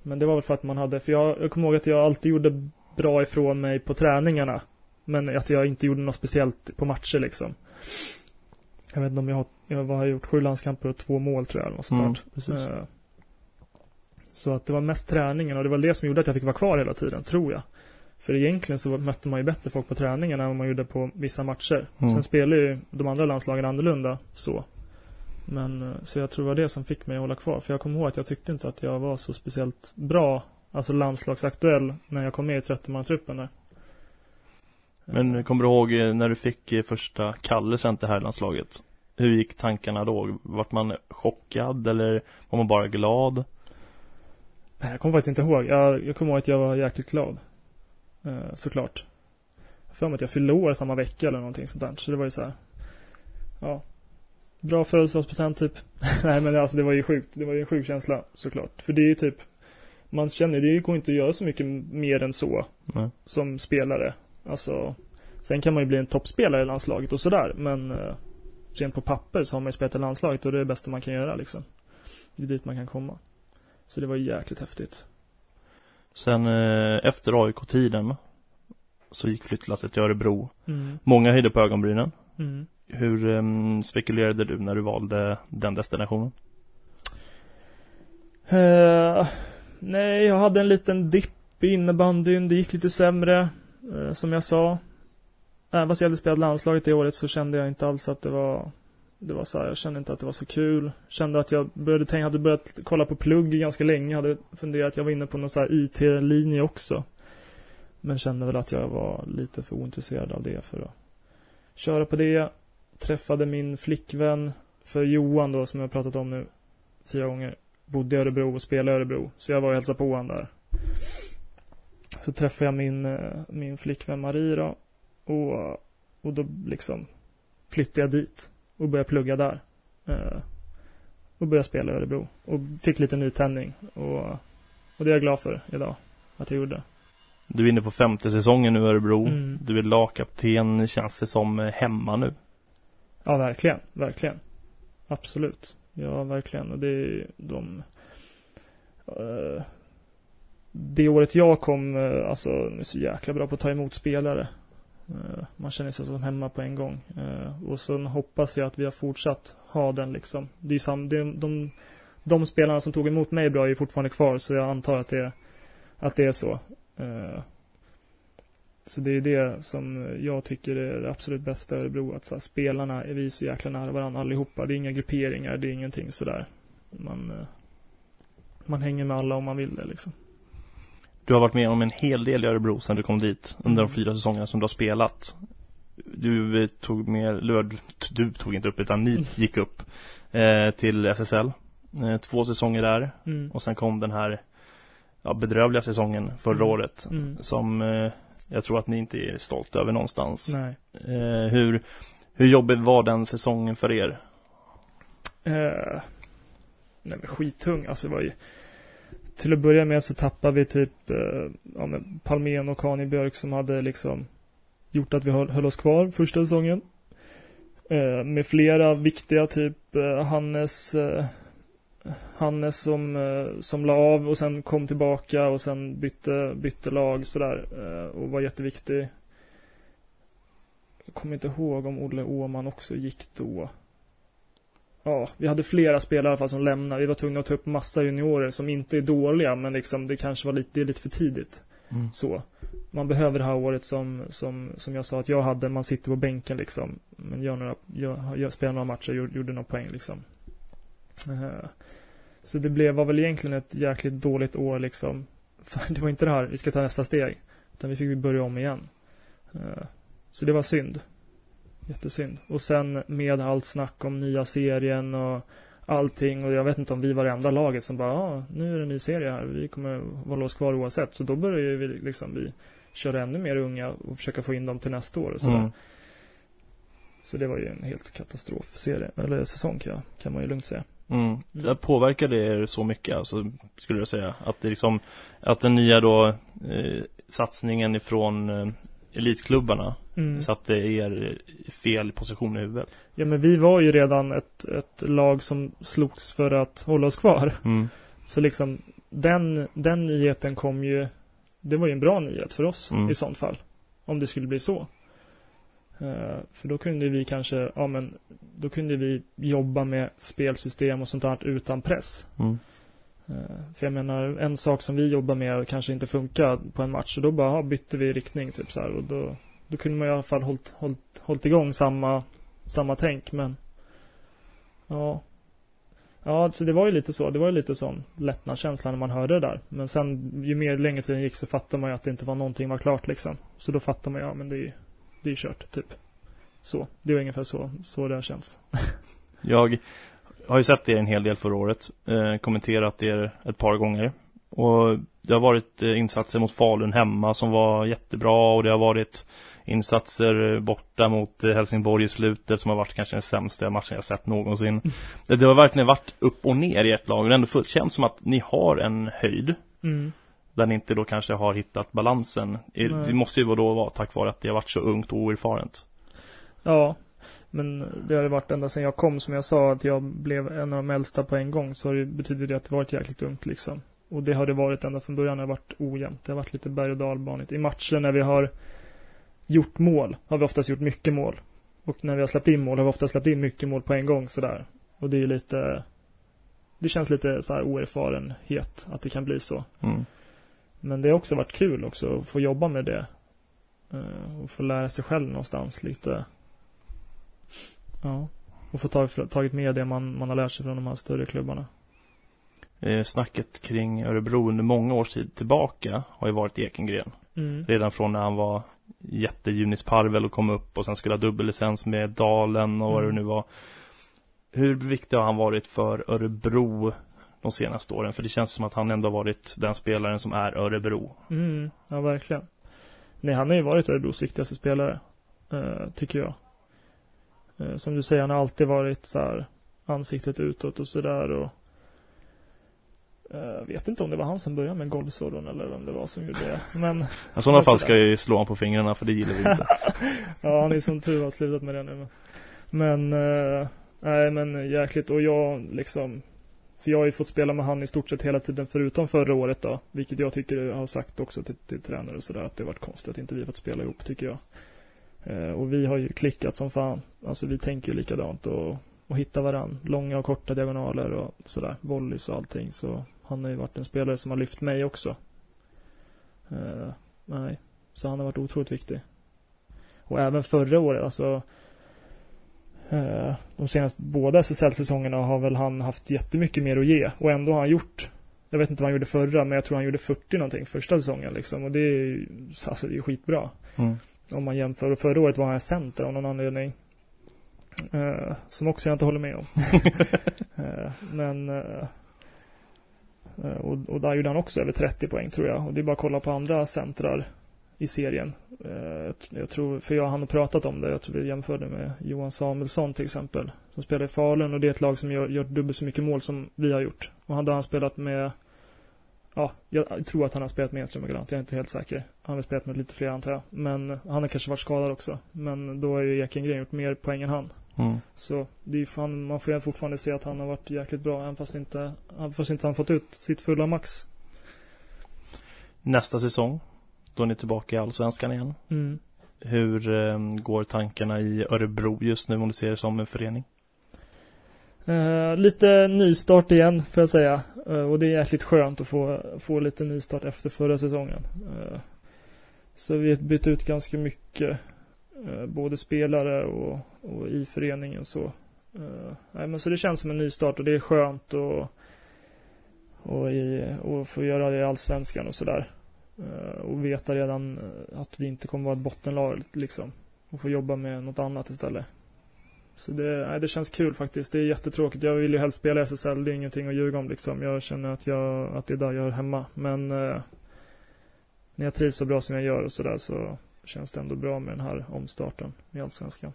Men det var väl för att man hade, för jag, jag kommer ihåg att jag alltid gjorde bra ifrån mig på träningarna. Men att jag inte gjorde något speciellt på matcher liksom. Jag vet inte om jag har, jag har gjort? Sju landskamper och två mål tror jag eller något sånt Mm, där. Så att det var mest träningen och det var det som gjorde att jag fick vara kvar hela tiden, tror jag. För egentligen så mötte man ju bättre folk på träningen än vad man gjorde på vissa matcher. Mm. Sen spelar ju de andra landslagen annorlunda så. Men eh, så jag tror det var det som fick mig att hålla kvar. För jag kommer ihåg att jag tyckte inte att jag var så speciellt bra, alltså landslagsaktuell, när jag kom med i 30-mannatruppen där. Men kommer du ihåg eh, när du fick eh, första kallelsen till herrlandslaget? Hur gick tankarna då? Vart man chockad eller var man bara glad? Nej, jag kommer faktiskt inte ihåg. Jag, jag kommer ihåg att jag var jäkligt glad. Eh, såklart. För mig att jag fyllde år samma vecka eller någonting sånt där. Så det var ju så här. Ja. Bra födelsedagspresent typ. Nej men alltså det var ju sjukt. Det var ju en sjuk känsla såklart. För det är ju typ. Man känner det går inte att göra så mycket mer än så. Nej. Som spelare. Alltså. Sen kan man ju bli en toppspelare i landslaget och sådär. Men. Eh, rent på papper så har man ju spelat i landslaget och det är det bästa man kan göra liksom. Det är dit man kan komma. Så det var jäkligt häftigt. Sen eh, efter AIK-tiden så gick flyttlasset till Örebro. Mm. Många höjde på ögonbrynen. Mm. Hur em, spekulerade du när du valde den destinationen? Eh, nej, jag hade en liten dipp i innebandyn. Det gick lite sämre, eh, som jag sa. Även fast jag hade spelat landslaget det året så kände jag inte alls att det var det var så här, jag kände inte att det var så kul. Kände att jag började tänka, hade börjat kolla på plugg ganska länge. Hade funderat, jag var inne på någon så här IT-linje också. Men kände väl att jag var lite för ointresserad av det för att köra på det. Träffade min flickvän, för Johan då, som jag har pratat om nu fyra gånger, bodde i Örebro och spelade i Örebro. Så jag var och hälsade på honom där. Så träffade jag min, eh, min flickvän Marie då. Och, och då liksom flyttade jag dit och började plugga där. Eh, och började spela i Örebro. Och fick lite nytändning. Och, och det är jag glad för idag. Att jag gjorde. Du är inne på femte säsongen nu i Örebro. Mm. Du är lagkapten. Känns det som eh, hemma nu? Ja, verkligen. Verkligen. Absolut. Ja, verkligen. Och det är de... eh, det året jag kom, uh, alltså, de är så jäkla bra på att ta emot spelare. Eh, man känner sig som hemma på en gång. Eh, och sen hoppas jag att vi har fortsatt ha den liksom. Det är ju sam, det, de, de spelarna som tog emot mig bra är ju fortfarande kvar, så jag antar att det, att det är så. Eh, så det är det som jag tycker är det absolut bästa i Örebro. Att så här, spelarna är vi så jäkla nära varandra allihopa. Det är inga grupperingar, det är ingenting sådär. Man, man hänger med alla om man vill det liksom. Du har varit med om en hel del i Örebro sedan du kom dit under de Mm. fyra säsongerna som du har spelat. Du tog med, eller du, tog inte upp utan ni gick upp eh, till SSL. Eh, två säsonger där Mm. och sen kom den här ja, bedrövliga säsongen förra Mm. året Mm. som eh, jag tror att ni inte är stolta över någonstans. Nej. Eh, hur, hur jobbig var den säsongen för er? Eh, nej men skitung, alltså det var ju till att börja med så tappade vi typ eh, ja, men Palmén och Kani Björk som hade liksom Gjort att vi höll, höll oss kvar första säsongen. Eh, Med flera viktiga typ eh, Hannes eh, Hannes som, eh, som la av och sen kom tillbaka och sen bytte, bytte lag sådär eh, och var jätteviktig. Jag kommer inte ihåg om Olle Åman också gick då. Ja, vi hade flera spelare i alla fall som lämnade. Vi var tvungna att ta upp massa juniorer som inte är dåliga, men liksom det kanske var lite, det är lite för tidigt. Mm. Så. Man behöver det här året som, som, som jag sa att jag hade, man sitter på bänken liksom. Men gör några, gör, gör, spelar några matcher, gjorde, gjorde några poäng liksom. Eh, Så det blev, var väl egentligen ett jäkligt dåligt år liksom. För det var inte det här, vi ska ta nästa steg. Utan vi fick börja om igen. Eh, Så det var synd. Jättesynd. Och sen med allt snack om nya serien och allting och jag vet inte om vi var det enda laget som bara, ja, nu är det en ny serie här, vi kommer hålla oss kvar oavsett. Så då började ju vi liksom, vi köra ännu mer unga och försöka få in dem till nästa år och sådär. Mm. Så det var ju en helt katastrofserie, eller säsong kan, jag, kan man ju lugnt säga. Mm. Det påverkar det er så mycket alltså, skulle jag säga? Att det liksom, att den nya då eh, satsningen ifrån eh, elitklubbarna Mm. satte er i fel position i huvudet? Ja men vi var ju redan ett, ett lag som slogs för att hålla oss kvar. Mm. Så liksom den, den nyheten kom ju Det var ju en bra nyhet för oss Mm. i sånt fall. Om det skulle bli så. Eh, för då kunde vi kanske, ja men, då kunde vi jobba med spelsystem och sånt där utan press. Mm. Eh, för jag menar, en sak som vi jobbar med kanske inte funkar på en match. Och då bara, ja, bytte vi riktning typ så här. Och då, då kunde man i alla fall hållit, hållit, hållit igång samma, samma tänk. Men, ja. Ja, så det var ju lite så. Det var ju lite sån lättnadskänsla när man hörde det där. Men sen, ju mer längre tiden gick så fattade man ju att det inte var någonting var klart liksom. Så då fattade man ju, ja men det är det är kört, typ. Så. Det är ungefär så, så det har känts. Jag har ju sett er en hel del förra året. Eh, kommenterat er ett par gånger. Och det har varit eh, insatser mot Falun hemma som var jättebra och det har varit insatser borta mot eh, Helsingborg i slutet som har varit kanske den sämsta matchen jag sett någonsin. Det, det har verkligen varit upp och ner i ett lag och det ändå känns som att ni har en höjd. Mm. Där ni inte då kanske har hittat balansen. Det måste ju då vara tack vare att det har varit så ungt och oerfarent. Ja, men det har det varit ända sedan jag kom. Som jag sa, att jag blev en av de äldsta på en gång. Så har det, betyder det att det varit jäkligt ungt liksom. Och det har det varit ända från början. Det har varit ojämnt. Det har varit lite berg och dalbanigt. I matcher när vi har gjort mål, har vi oftast gjort mycket mål. Och när vi har släppt in mål har vi oftast släppt in mycket mål på en gång sådär. Och det är ju lite Det känns lite så här oerfarenhet att det kan bli så. Mm. Men det har också varit kul också att få jobba med det. Eh, Och få lära sig själv någonstans lite. Ja. Och få ta, tagit med det man, man har lärt sig från de här större klubbarna. Eh, snacket kring Örebro under många års tid tillbaka har ju varit Ekengren. Mm. Redan från när han var jättejunisparvel och kom upp och sen skulle ha dubbellicens med Dalen och vad det Mm. nu var. Hur viktig har han varit för Örebro de senaste åren? För det känns som att han ändå varit den spelaren som är Örebro. Mm, ja verkligen. Nej, han har ju varit Örebros viktigaste spelare. Eh, tycker jag. Eh, som du säger, han har alltid varit så här ansiktet utåt och sådär och eh, vet inte om det var han som började med golvsorron eller vem det var som gjorde det. Men I sådana Alltså fall ska jag ju slå honom på fingrarna för det gillar vi inte. ja, han är som tur har slutat med det nu. Men, eh, nej men jäkligt. Och jag liksom, för jag har ju fått spela med han i stort sett hela tiden förutom förra året då. Vilket jag tycker jag har sagt också till, till tränare och sådär att det varit konstigt att inte vi fått spela ihop tycker jag. Eh, och vi har ju klickat som fan. Alltså vi tänker ju likadant och, och hittar varann. Långa och korta diagonaler och sådär. Volleys och allting. Så han har ju varit en spelare som har lyft mig också. Uh, nej, så han har varit otroligt viktig. Och även förra året, alltså eh, de senaste båda SSL-säsongerna har väl han haft jättemycket mer att ge och ändå har han gjort jag vet inte vad han gjorde förra, men jag tror han gjorde 40 någonting första säsongen liksom. Och det är ju, alltså det är skitbra. Mm. Om man jämför. Och förra året var han center av någon anledning. Eh, som också jag inte håller med om. eh, men eh, eh, och, och där gjorde han också över 30 poäng tror jag. Och det är bara att kolla på andra centrar i serien. Eh, jag tror, för jag hann pratat om det. Jag tror vi jämförde med Johan Samuelsson till exempel. Som spelar i Falun och det är ett lag som gör, gör dubbelt så mycket mål som vi har gjort. Och hade han spelat med Ja, jag tror att han har spelat med Enström och Galant. Jag är inte helt säker. Han har spelat med lite fler antar jag. Men han har kanske varit skadad också. Men då har ju Ekengren gjort mer poäng än han. Mm. Så det är fan, man får ju fortfarande se att han har varit jäkligt bra. Även fast inte, även fast inte han fått ut sitt fulla max. Nästa säsong, då är ni tillbaka i Allsvenskan igen. Mm. Hur eh, går tankarna i Örebro just nu om du ser det som en förening? Eh, lite nystart igen får jag säga. Uh, och det är jäkligt skönt att få, få lite nystart efter förra säsongen. Uh, så vi har bytt ut ganska mycket. Både spelare och, och i föreningen så. Nej, men så det känns som en nystart och det är skönt och, och, i, och få göra det i Allsvenskan och sådär. Och veta redan att vi inte kommer vara ett bottenlag liksom. Och få jobba med något annat istället. Så det, nej, det känns kul faktiskt. Det är jättetråkigt. Jag vill ju helst spela i SSL. Det är ingenting att ljuga om liksom. Jag känner att, jag, att det är där jag hör hemma. Men eh, när jag trivs så bra som jag gör och sådär så känns det ändå bra med den här omstarten i Allsvenskan.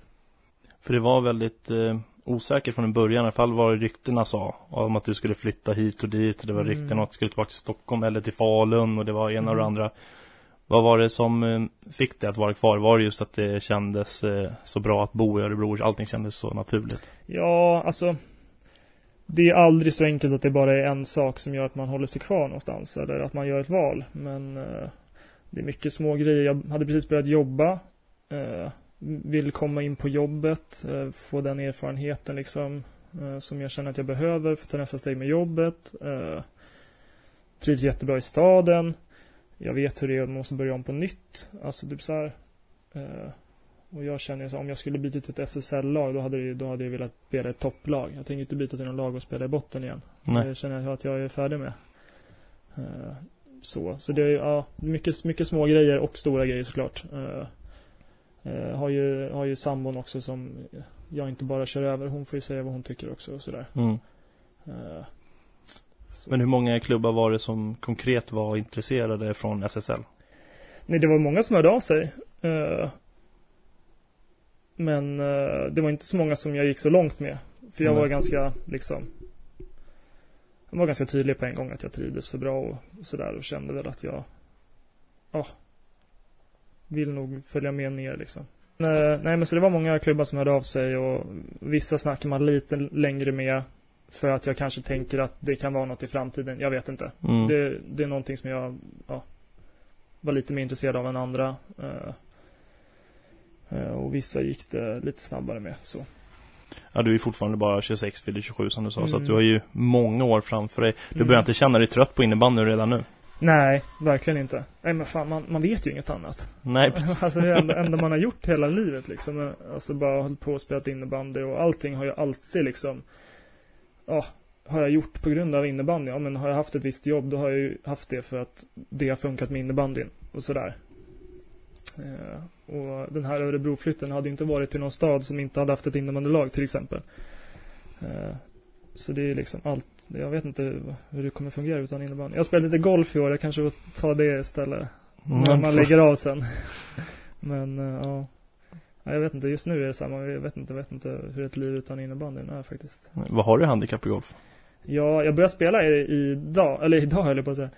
För det var väldigt eh, osäkert från början, i alla fall var det ryktena sa om att du skulle flytta hit och dit. Och det var Mm. rykten om att du skulle tillbaka till Stockholm eller till Falun och det var ena och det Mm. andra. Vad var det som eh, fick dig att vara kvar? Var det just att det kändes eh, så bra att bo i Örebro? Allting kändes så naturligt. Ja, alltså. Det är aldrig så enkelt att det bara är en sak som gör att man håller sig kvar någonstans. Eller att man gör ett val. Men eh, det är mycket små grejer. Jag hade precis börjat jobba. Vill komma in på jobbet, få den erfarenheten liksom som jag känner att jag behöver för att ta nästa steg med jobbet. Trivs jättebra i staden. Jag vet hur det är att man måste börja om på nytt. Alltså typ så här. Eh, och jag känner så om jag skulle byta till ett SSL-lag då hade, det, då hade jag velat spela ett topplag. Jag tänker inte byta till något lag och spela i botten igen. Nej. Det känner jag att jag är färdig med. Eh, så, så det är ja, mycket, mycket små grejer och stora grejer såklart. Eh, eh, har, ju, har ju sambon också som jag inte bara kör över. Hon får ju säga vad hon tycker också och sådär. Mm. Men hur många klubbar var det som konkret var intresserade från SSL? Nej, det var många som hörde av sig. Eh, men eh, det var inte så många som jag gick så långt med. För jag var ganska, liksom Jag var ganska tydlig på en gång att jag trivdes för bra och sådär och kände väl att jag Ja Vill nog följa med ner liksom. Eh, nej men så det var många klubbar som hörde av sig och vissa snackar man lite längre med. För att jag kanske tänker att det kan vara något i framtiden. Jag vet inte. Mm. Det, det är någonting som jag ja, var lite mer intresserad av än andra. Eh, eh, och vissa gick det lite snabbare med. Så. Ja, du är fortfarande bara 26, fyller 27 som du sa, så Mm. att du har ju många år framför dig. Du Mm. börjar inte känna dig trött på innebandy redan nu? Nej, verkligen inte. Nej men fan, man, man vet ju inget annat. Nej, alltså det det enda man har gjort hela livet liksom. Alltså bara hållit på och spelat innebandy och allting har ju alltid liksom Ja, har jag gjort på grund av innebandy? Ja men har jag haft ett visst jobb då har jag ju haft det för att det har funkat med innebandyn och sådär. Eh, och den här Örebroflytten hade ju inte varit till någon stad som inte hade haft ett innebandylag till exempel. Eh, så det är liksom allt. Jag vet inte hur det kommer fungera utan innebandy. Jag spelat lite golf i år. Jag kanske får ta det istället. När man lägger av sen. Men eh, ja. Ja, Jag vet inte, just nu är det samma. Jag vet inte, vet inte hur ett liv utan innebandyn är faktiskt. vad har du i handikapp i golf? Ja, jag började spela i, idag, eller idag höll jag på att säga.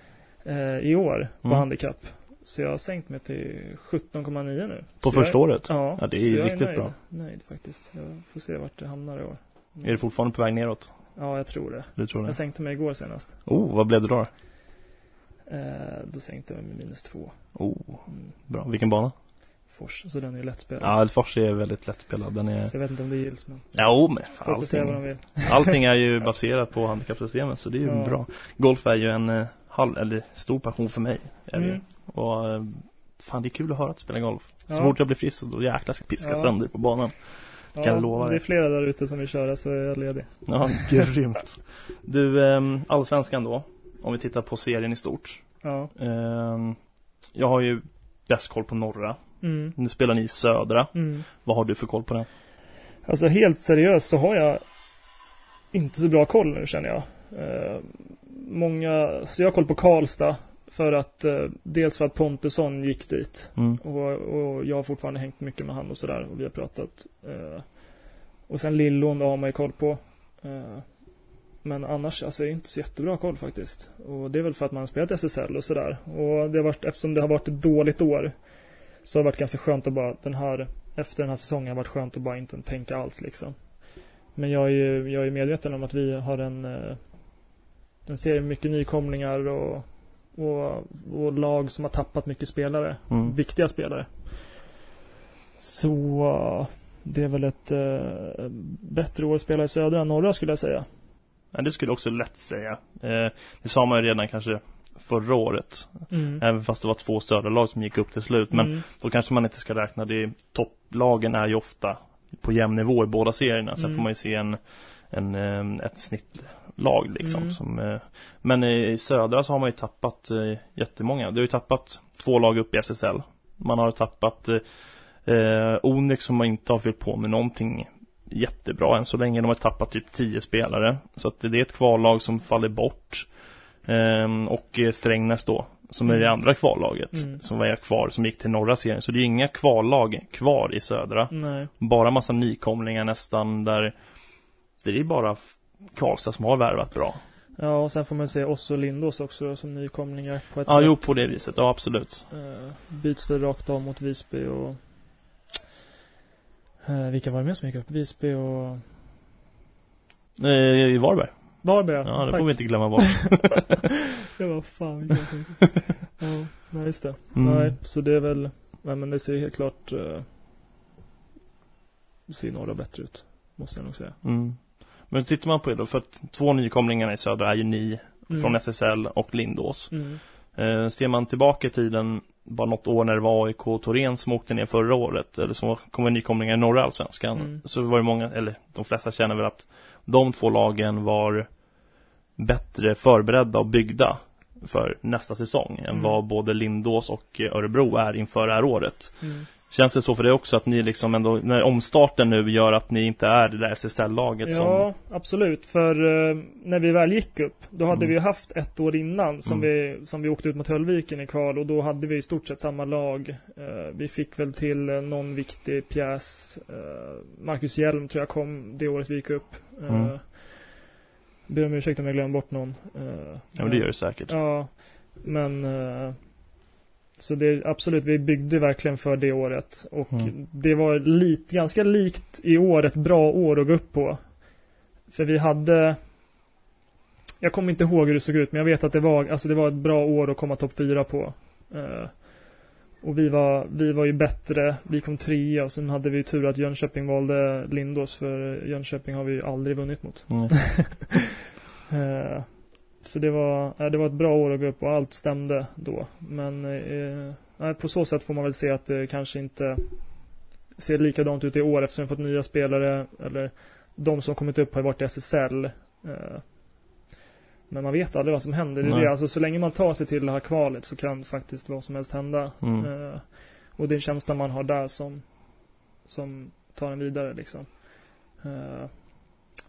Eh, I år på Mm. handikapp. Så jag har sänkt mig till 17,9 nu. På Så jag, första året? Ja, Ja, det är ju jag riktigt nöjd, bra. Nöjd faktiskt. Jag får se vart det hamnar i år. Är du fortfarande på väg neråt? Ja, jag tror det. Du tror det? Jag sänkte mig igår senast. Oh, vad blev det då? Eh, då sänkte jag mig med minus två. Oh, Mm. bra. Vilken bana? Fors, så den är ju lättspelad. Ja, Fors är väldigt lättspelad. Den är... Så jag vet inte om det gills men Ja, men folk får säga vad de allting, vill. allting är ju baserat på handikappsystemet, så det är ju Ja. bra. Golf är ju en eh, halv, eller stor passion för mig. Är. Mm. Och eh, fan, det är kul att höra att du spelar golf. Så Ja. fort jag blir frisk, då jäklar ska piska Ja. sönder på banan. Ja, Kan jag lova det är flera där ute som vill köra så är jag ledig. Ja, grymt. Du, eh, allsvenskan då. Om vi tittar på serien i stort. Ja. Eh, jag har ju bäst koll på norra. Mm. Nu spelar ni i södra. Mm. Vad har du för koll på den? Alltså helt seriöst så har jag inte så bra koll nu känner jag. Eh, många, så jag har koll på Karlstad. För att eh, dels för att Pontusson gick dit. Mm. Och, och jag har fortfarande hängt mycket med han och sådär. Och vi har pratat. Eh, och sen Lillån då har man ju koll på. Eh, men annars, alltså jag är inte så jättebra koll faktiskt. Och det är väl för att man har spelat SSL och sådär. Och det har varit, eftersom det har varit ett dåligt år. Så har det varit ganska skönt att bara, den här, efter den här säsongen har det varit skönt att bara inte tänka alls liksom. Men jag är ju, jag är medveten om att vi har en, eh, en serie med mycket nykomlingar och, och, och lag som har tappat mycket spelare. Mm. Viktiga spelare. Så det är väl ett eh, bättre år att spela i södra än norra skulle jag säga. Ja, det skulle jag också lätt säga. Eh, det sa man ju redan kanske förra året. Mm. Även fast det var två södra lag som gick upp till slut. Men mm. då kanske man inte ska räkna det. Topplagen är ju ofta på jämn nivå i båda serierna. Sen Mm. får man ju se en, en, eh, ett snittlag liksom. Mm. Som, eh, men i södra så har man ju tappat eh, jättemånga. Du har ju tappat två lag upp i SSL. Man har tappat eh, Onyx som man inte har fyllt på med någonting jättebra än så länge. De har tappat typ 10 spelare. Så att det är ett kvallag som faller bort. Ehm, och eh, Strängnäs då, som är det Mm. andra kvallaget, Mm. som var kvar, som gick till norra serien. Så det är inga kvallag kvar i södra. Nej. Bara massa nykomlingar nästan där det är bara Karlstad som har värvat bra. Ja, och sen får man se oss och Lindås också som nykomlingar på ett Ja, sätt. jo på det viset. Ja, absolut. Eh, byts väl rakt av mot Visby och eh, vilka var det mer som gick upp? Visby och I Varberg. Varberg Ja, det tack. får vi inte glömma bort. Det var fan Ja, nej just det. Mm. Nej, så det är väl Nej men det ser helt klart eh, ser några bättre ut. Måste jag nog säga. Mm. Men tittar man på det då, för att två nykomlingarna i södra är ju ni Mm. från SSL och Lindås. Mm. Eh, ser man tillbaka i tiden, bara något år när det var AIK och Torén som åkte ner förra året, eller som kommer nykomlingar i norra allsvenskan, Mm. så var det många, eller de flesta känner väl att de två lagen var bättre förberedda och byggda för nästa säsong än Mm. vad både Lindås och Örebro är inför det här året. Mm. Känns det så för dig också att ni liksom ändå, när omstarten nu gör att ni inte är det där SSL-laget som Ja, absolut. För eh, när vi väl gick upp, då hade Mm. vi haft ett år innan som, Mm. vi, som vi åkte ut mot Höllviken i kval och då hade vi i stort sett samma lag. Eh, vi fick väl till eh, någon viktig pjäs. Eh, Marcus Hjelm tror jag kom det året vi gick upp. Eh, Mm. Ber om ursäkt om jag glömmer bort någon. Eh, Ja men det gör det säkert. Ja, men eh, så det absolut, vi byggde verkligen för det året och Mm. det var lite, ganska likt i år ett bra år att gå upp på. För vi hade Jag kommer inte ihåg hur det såg ut men jag vet att det var, alltså det var ett bra år att komma topp fyra på. Eh, och vi var, vi var ju bättre, vi kom trea och sen hade vi tur att Jönköping valde Lindås för Jönköping har vi ju aldrig vunnit mot. Mm. Eh, Så det var, ja, det var ett bra år att gå upp och allt stämde då. Men eh, på så sätt får man väl se att det kanske inte ser likadant ut i år eftersom vi fått nya spelare eller de som kommit upp har varit i SSL. Eh, Men man vet aldrig vad som händer. Det är det. Alltså, så länge man tar sig till det här kvalet så kan faktiskt vad som helst hända. Mm. Eh, Och det är känslan man har där som, som tar en vidare liksom.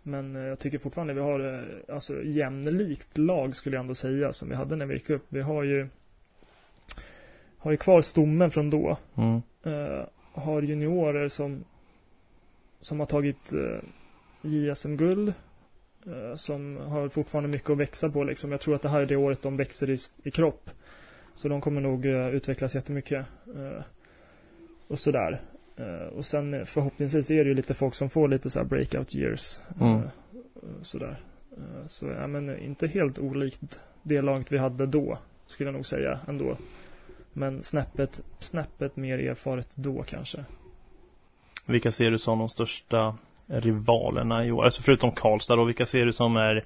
Men eh, jag tycker fortfarande vi har eh, alltså jämlikt lag skulle jag ändå säga som vi hade när vi gick upp. Vi har ju har ju kvar stommen från då. Mm. Eh, har juniorer som som har tagit eh, JSM-guld. Eh, som har fortfarande mycket att växa på liksom. Jag tror att det här är det året de växer i, i kropp. Så de kommer nog eh, utvecklas jättemycket. Eh, och sådär. Eh, och sen eh, förhoppningsvis är det ju lite folk som får lite så här breakout years. Mm. sådär. Eh, så ja, men inte helt olikt det laget vi hade då. Skulle jag nog säga ändå. Men snäppet, snäppet mer erfaret då kanske. Vilka ser du som de största rivalerna i år? Alltså förutom Karlstad då, vilka ser du som är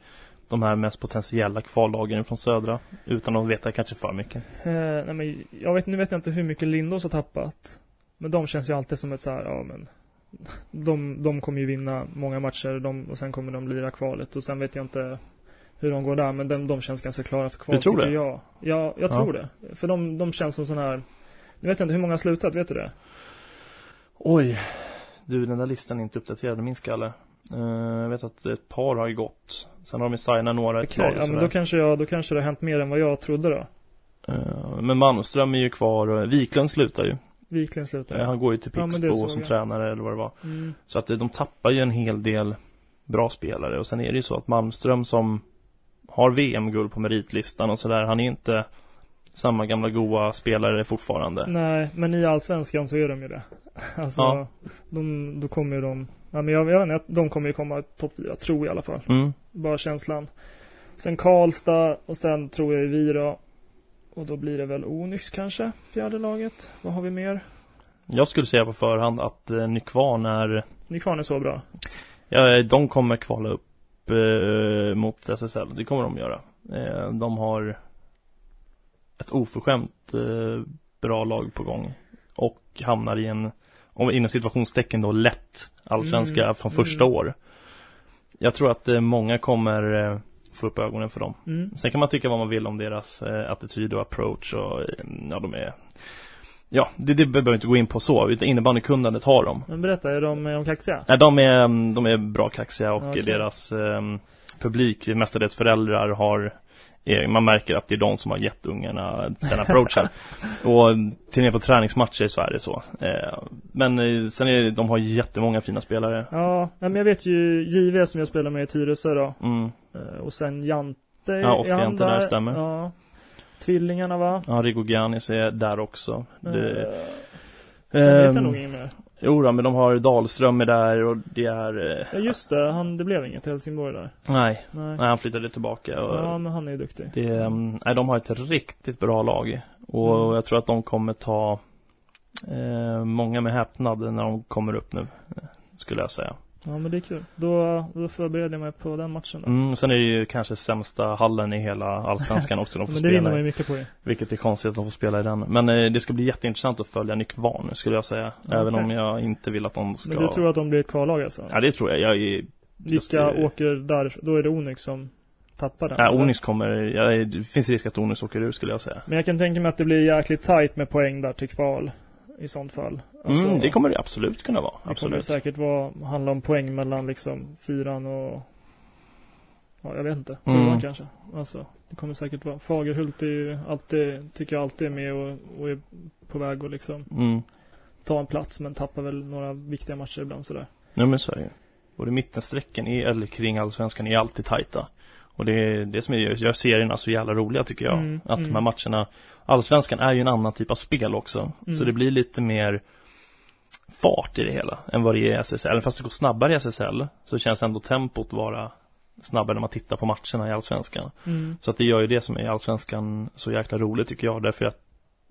de här mest potentiella kvallagen från södra? Utan att veta kanske för mycket. Eh, nej men jag vet, nu vet jag inte hur mycket Lindås har tappat. Men de känns ju alltid som ett så här, ja men. De, de kommer ju vinna många matcher de, och sen kommer de lira kvalet och sen vet jag inte hur de går där men de, de känns ganska klara för kval Du tror det? jag. Ja, jag Ja. tror det. För de, de känns som sån här Nu vet jag inte hur många har slutat, vet du det? Oj, du den där listan är inte uppdaterad i min skalle. Eh, jag vet att ett par har ju gått. Sen har de ju signat några ett och ja men då kanske jag, då kanske det har hänt mer än vad jag trodde då. Eh, Men Malmström är ju kvar och Wiklund slutar ju. Viklund slutar. Eh, Han går ju till Ja, Pixbo såg som jag. tränare eller vad det var. Mm. Så att eh, de tappar ju en hel del bra spelare och sen är det ju så att Malmström som har VM-guld på meritlistan och sådär, han är inte samma gamla goa spelare fortfarande. Nej, men i Allsvenskan så är de ju det. Alltså, Ja. de, då kommer ju de, ja men jag, jag vet inte, de kommer ju komma topp fyra, tror jag i alla fall. Mm. Bara känslan. Sen Karlstad och sen tror jag vi då. Och då blir det väl Onyx kanske, fjärde laget. Vad har vi mer? Jag skulle säga på förhand att eh, Nykvarn är, Nykvarn är så bra. ja, de kommer kvala upp eh, mot SSL, det kommer de göra. Eh, de har ett oförskämt eh, bra lag på gång och hamnar i en, om inom situationstecken då, lätt allsvenska Mm, från första mm. år. Jag tror att eh, många kommer eh, få upp ögonen för dem. Mm. Sen kan man tycka vad man vill om deras eh, attityd och approach och eh, ja, de är Ja, det, det behöver vi inte gå in på så, utan innebandykunnandet har de. Men berätta, är de, är de kaxiga? Nej, de är, mm, de är bra kaxiga och Okej. deras eh, publik, mestadels föräldrar har man märker att det är de som har gett ungarna den approachen. och till och med på träningsmatcher så är det så. Eh, men eh, sen är det, de har jättemånga fina spelare. Ja, men jag vet ju JV som jag spelar med i Tyresö då. Mm. Eh, Och sen Jante Ja, Oskar Jante där, stämmer. Ja. Tvillingarna va? Ja, Rigo Giannis är där också. Det, Sen vet jag ehm, nog inget mer. Jo då, men de har Dahlström är där och det är... Eh, Ja just det, han, det blev inget Helsingborg där. nej, Nej. nej, han flyttade tillbaka. Och Ja, men han är ju duktig. det, mm, nej, de har ett riktigt bra lag. Och Mm. jag tror att de kommer ta eh, många med häpnad när de kommer upp nu. skulle jag säga. Ja men det är kul. Då, då förbereder jag mig på den matchen då. Mm, sen är det ju kanske sämsta hallen i hela allsvenskan också de får men det vinner man ju mycket på ju. Vilket är konstigt att de får spela i den. Men eh, det ska bli jätteintressant att följa Nykvarn skulle jag säga. Även Okej. om jag inte vill att de ska... Men du tror att de blir ett kvallag alltså? Ja det tror jag. Jag är... Vilka skulle- åker där? Då är det Onyx som tappar den? Eller? Onyx kommer... Ja, det finns risk att Onyx åker ur skulle jag säga. Men jag kan tänka mig att det blir jäkligt tight med poäng där till kval. I sånt fall. Alltså, mm, det kommer det absolut kunna vara. Det kommer Absolut. säkert vara, handla om poäng mellan liksom fyran och Ja, jag vet inte. Mm. Sjuan kanske. Alltså, det kommer säkert vara. Fagerhult är ju alltid, tycker jag alltid är med och, och är på väg att liksom Mm. ta en plats men tappar väl några viktiga matcher ibland sådär. Ja men så är det Både mittensträcken i, eller kring allsvenskan är alltid tajta. Och det är det som gör, gör serierna så jävla roliga tycker jag. Mm, att de här mm. matcherna, allsvenskan är ju en annan typ av spel också. Mm. Så det blir lite mer fart i det hela än vad det är i SSL. Även fast det går snabbare i SSL så känns ändå tempot vara snabbare när man tittar på matcherna i allsvenskan. Mm. Så att det gör ju det som är allsvenskan så jäkla roligt tycker jag. Därför att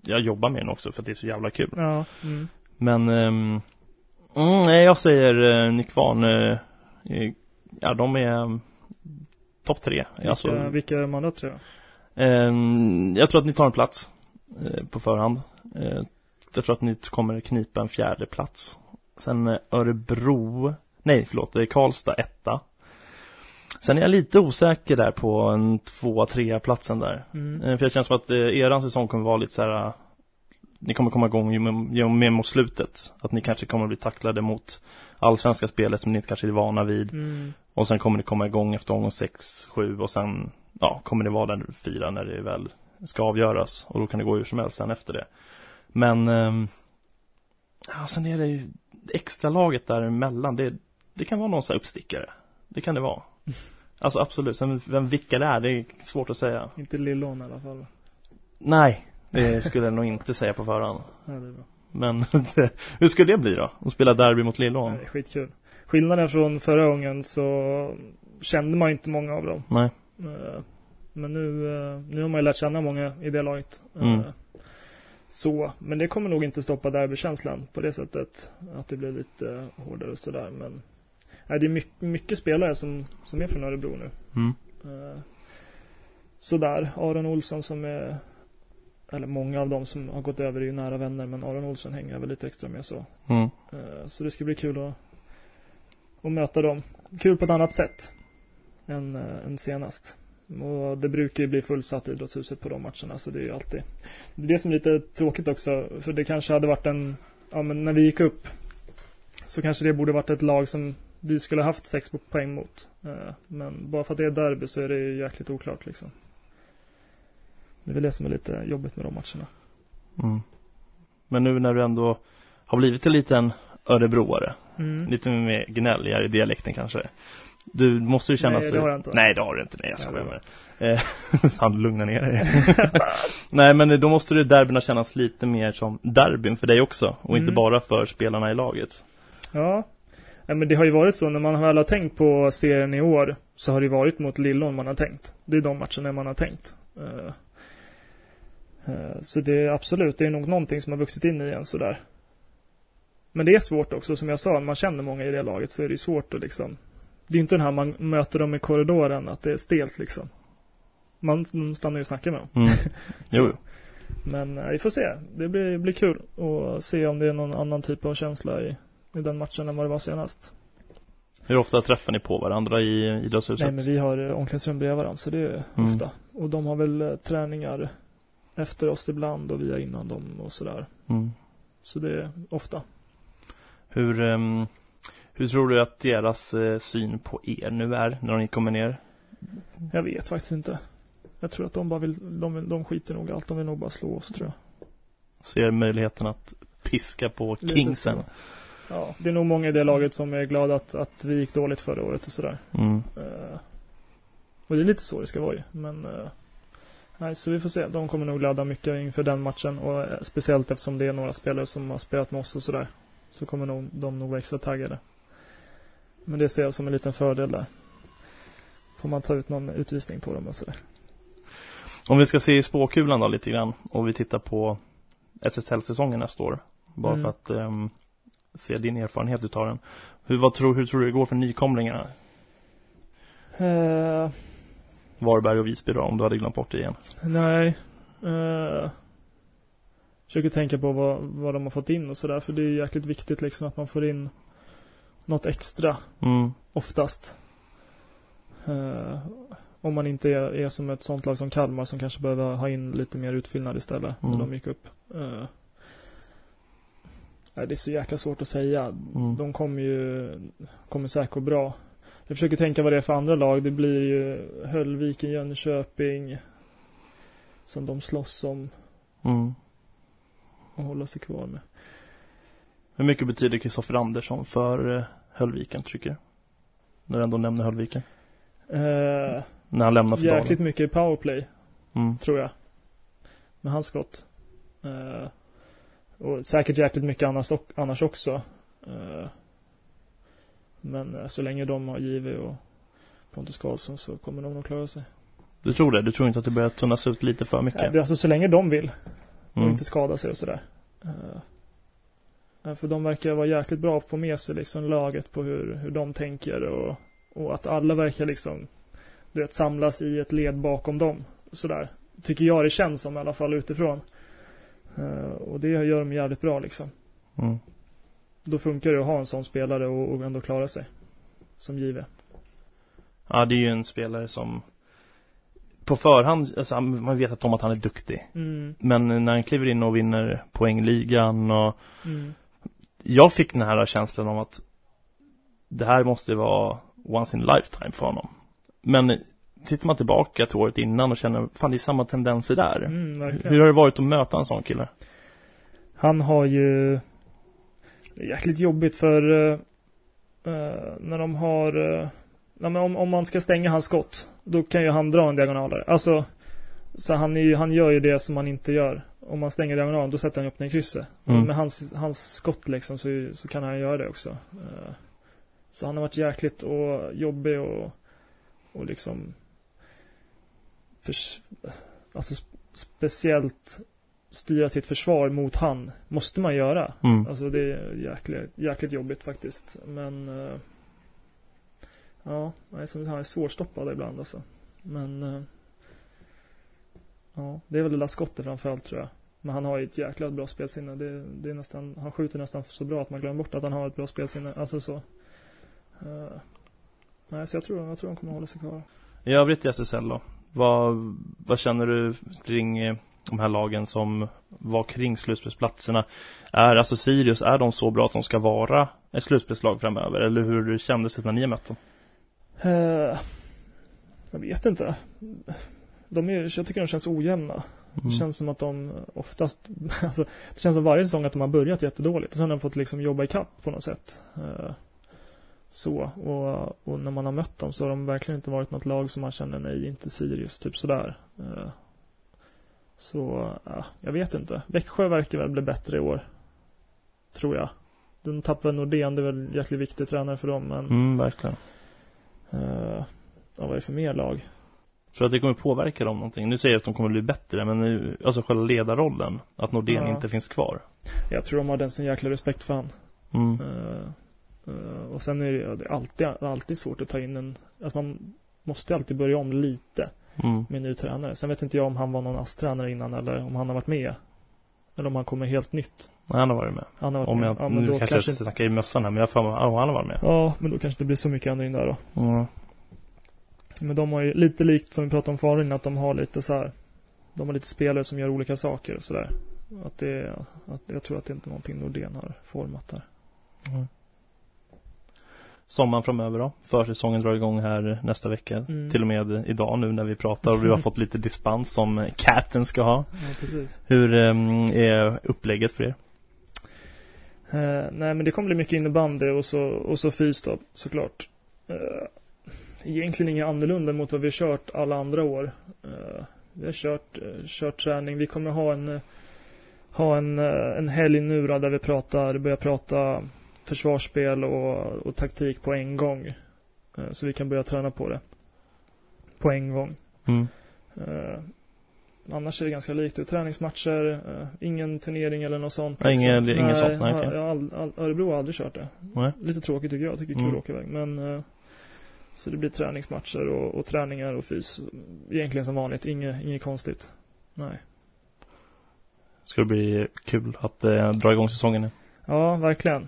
jag jobbar med den också för att det är så jävla kul. Ja. Mm. Men mm, nej, jag säger uh, Nykvarn uh, Ja, de är um, topp tre Vilka, alltså, vilka är de andra tre då? ehm, Jag tror att ni tar en plats eh, På förhand Eh, Jag tror att ni kommer knipa en fjärde plats Sen eh, Örebro Nej, förlåt, det är Karlstad etta Sen är jag lite osäker där på en tvåa, trea platsen där Mm. För jag känner som att eran säsong kommer vara lite så här. Ni kommer komma igång ju med, ju mer mot slutet Att ni kanske kommer bli tacklade mot Allsvenska spelet som ni inte kanske är vana vid Mm. Och sen kommer ni komma igång efter omgång 6, 7 och sen Ja, kommer ni vara där fyra när det väl ska avgöras Och då kan det gå hur som helst sen efter det Men ehm, Ja, sen är det ju Extra laget däremellan det, det kan vara någon sån här uppstickare Det kan det vara Alltså absolut, sen vem vilka det är, det är svårt att säga Inte Lillån i alla fall. Nej, det skulle jag nog inte säga på förhand. Ja, det är bra. Men det, hur skulle det bli då? Att spela derby mot Lillån? det är skitkul. Skillnaden från förra gången så kände man inte många av dem. Nej. Eh, Men nu, eh, nu har man ju lärt känna många i det laget. Eh, Mm. Så, men det kommer nog inte stoppa derbykänslan på det sättet. Att det blir lite hårdare och sådär. Men nej, det är mycket, mycket spelare som, som är från Örebro nu. Mm. Sådär, Aron Olsson som är eller många av dem som har gått över är ju nära vänner men Aron Olsson hänger väl lite extra med så. Mm. Så det ska bli kul att, och möta dem. Kul på ett annat sätt än, eh, än senast. Och det brukar ju bli fullsatt i idrottshuset på de matcherna så det är ju alltid Det är det som är lite tråkigt också för det kanske hade varit en Ja men när vi gick upp Så kanske det borde varit ett lag som vi skulle haft sex poäng mot. Eh, men bara för att det är derby så är det ju jäkligt oklart liksom. Det är väl det som är lite jobbigt med de matcherna. Mm. Men nu när du ändå har blivit en liten Örebroare, Mm. lite mer gnälligare i dialekten kanske. Du måste ju känna Nej, sig... det har jag inte. Nej, det har du inte. Nej, jag Nej, skojar med dig. Eh, Han lugna ner dig. Nej, men då måste det derbyna kännas lite mer som derbyn för dig också. Och inte Mm. bara för spelarna i laget. Ja. ja. men det har ju varit så när man väl har tänkt på serien i år så har det varit mot Lillån man har tänkt. Det är de matcherna man har tänkt. Eh, eh, Så det är absolut, det är nog någonting som har vuxit in i en sådär. Men det är svårt också, som jag sa, man känner många i det laget så är det svårt att liksom Det är inte den här man möter dem i korridoren, att det är stelt liksom. Man stannar ju och snackar med dem. Mm. jo, jo. Men eh, vi får se. Det blir, blir kul att se om det är någon annan typ av känsla i, i den matchen än vad det var senast. Hur ofta träffar ni på varandra i idrottshuset? Nej men vi har eh, omklädningsrum bredvid varandra så det är Mm. ofta. Och de har väl eh, träningar efter oss ibland och vi är innan dem och sådär. Mm. Så det är ofta. Hur, ehm, hur tror du att deras eh, syn på er nu är när ni kommer ner? Jag vet faktiskt inte. Jag tror att de bara vill, de, vill- de skiter nog allt. De vill nog bara slå oss tror jag. Ser möjligheten att piska på Lite Kingsen? så. Ja, det är nog många i det laget som är glada att, att vi gick dåligt förra året och sådär. Mm. Eh, och det är lite så det ska vara ju. Men eh, nej, så vi får se. De kommer nog ladda mycket inför den matchen. Och speciellt eftersom det är några spelare som har spelat med oss och sådär. Så kommer nog, de nog vara extra taggade. Men det ser jag som en liten fördel där. Får man ta ut någon utvisning på dem och sådär. Om vi ska se i spåkulan då lite grann och vi tittar på SSL-säsongen nästa år. Bara Mm. för att ehm, se din erfarenhet utav den. Hur, vad tror, hur tror du det går för nykomlingarna? Eh, Varberg och Visby då, om du hade glömt bort det igen. nej. Eh, försöker tänka på vad, vad de har fått in och sådär. För det är jäkligt viktigt liksom att man får in något extra Mm. oftast. Eh, om man inte är, är som ett sånt lag som Kalmar som kanske behöver ha in lite mer utfyllnad istället Mm. när de gick upp. Nej, det är så jäkla svårt att säga. Mm. De kommer ju, kommer säkert gå bra. Jag försöker tänka vad det är för andra lag. Det blir ju Höllviken, Jönköping. Som de slåss om Mm. Att hålla sig kvar med. Hur mycket betyder Kristoffer Andersson för eh, Höllviken, tycker du? När du ändå nämner Höllviken. Eh, När han lämnar för jäkligt dagen. mycket powerplay. Mm. tror jag. Med hans skott. Eh, och säkert jäkligt mycket annars, annars också. Eh, men eh, så länge de har JV och Pontus Karlsson så kommer de nog klara sig. Du tror det? Du tror inte att det börjar tunnas ut lite för mycket? Är alltså så länge de vill och Mm. inte skada sig och sådär. Eh, för de verkar vara jäkligt bra på att få med sig liksom laget på hur, hur de tänker och, och att alla verkar liksom du vet, samlas i ett led bakom dem. Sådär. Tycker jag det känns som i alla fall utifrån. Eh, och det gör de jävligt bra liksom. Mm. Då funkar det att ha en sån spelare och, och ändå klara sig. Som givet. Ja, det är ju en spelare som på förhand, alltså, man vet att om att han är duktig. Mm, Men när han kliver in och vinner poängligan och mm, jag fick den här känslan om att det här måste vara once in a lifetime för honom. Men tittar man tillbaka till året innan och känner, fan det är samma tendenser där. mm. Hur har det varit att möta en sån kille? Han har ju jäkligt jobbigt för eh, när de har nej, men om, om man ska stänga hans skott då kan ju han dra en diagonalare. Alltså så han, är ju, han gör ju det som man inte gör. Om man stänger diagonalen då sätter han upp den i krysset. Mm. Med hans, hans skott liksom så, så kan han göra det också. Eh, så han har varit jäkligt och jobbig och, och liksom förs, alltså sp- speciellt styra sitt försvar mot han måste man göra. Mm. Alltså det är jäkligt, jäkligt jobbigt faktiskt. Men eh, ja, han är, som, han är svårstoppad ibland alltså. Men eh, ja, det är väl det där skottet framförallt tror jag. Men han har ju ett jäkla bra spelsinne. Det, det är nästan, han skjuter nästan så bra att man glömmer bort att han har ett bra spelsinne. Alltså så. Uh, nej, så jag tror, jag tror han kommer hålla sig kvar. I övrigt i SSL då? Vad, vad känner du kring eh, de här lagen som var kring slutspelsplatserna? Är alltså Sirius, är de så bra att de ska vara ett slutspelslag framöver? Eller hur kändes det när ni mötte dem? Eh, jag vet inte. De är, jag tycker de känns ojämna. Det Mm. känns som att de oftast, alltså, det känns som varje säsong att de har börjat jättedåligt och sen har de fått liksom jobba ikapp på något sätt. Eh, så, och, och när man har mött dem så har de verkligen inte varit något lag som man känner, nej, inte Sirius, typ sådär. Eh, så, ja, jag vet inte. Växjö verkar väl bli bättre i år. Tror jag. De tappade Nordén, det är väl jäkligt viktig tränare för dem, men, Mm, verkligen. Ja, vad är det för mer lag? Tror att det kommer påverka dem någonting? Nu säger jag att de kommer bli bättre, men nu, alltså själva ledarrollen, att Nordén Ja. inte finns kvar. Jag tror de har den sån jäkla respekt för han. Mm. Eh, eh, och sen är det, det är alltid, alltid svårt att ta in en, alltså man måste alltid börja om lite Mm. med en ny tränare. Sen vet inte jag om han var någon ASS-tränare innan eller om han har varit med. Eller om han kommer helt nytt. Nej, han har varit med. Han har varit Om med. jag, ja, men nu då kanske, jag inte, snackar i mössan här, men jag mig, ja, han har varit med. Ja, men då kanske det blir så mycket ändring där då. Mm. Men de har ju lite likt som vi pratade om förut att de har lite så här. De har lite spelare som gör olika saker och sådär. Att det att jag tror att det är inte någonting Nordén har format där. Mm. Sommaren framöver då? Försäsongen drar igång här nästa vecka. Mm. Till och med idag nu när vi pratar och du har fått lite dispens som Caten ska ha. Ja, precis. Hur ehm, är upplägget för er? Eh, nej men det kommer bli mycket innebandy och så, och så fys då, såklart. Eh, egentligen inget annorlunda mot vad vi har kört alla andra år. Eh, vi har kört, eh, kört träning. Vi kommer ha en, ha en, en helg nu då, där vi pratar, börjar prata försvarsspel och, och taktik på en gång. Eh, så vi kan börja träna på det. På en gång. Mm. Eh, annars är det ganska likt. Det är träningsmatcher, eh, ingen turnering eller något sånt. Nej, ingen- liksom. ingen sånt, nej, har all, all, Örebro har aldrig kört det. Nej. Lite tråkigt tycker jag. Jag tycker det är kul Mm. att åka iväg. Men eh, så det blir träningsmatcher och, och träningar och fys. Egentligen som vanligt. Inget, inget konstigt. Nej. Ska det bli kul att dra igång säsongen nu. Ja, verkligen.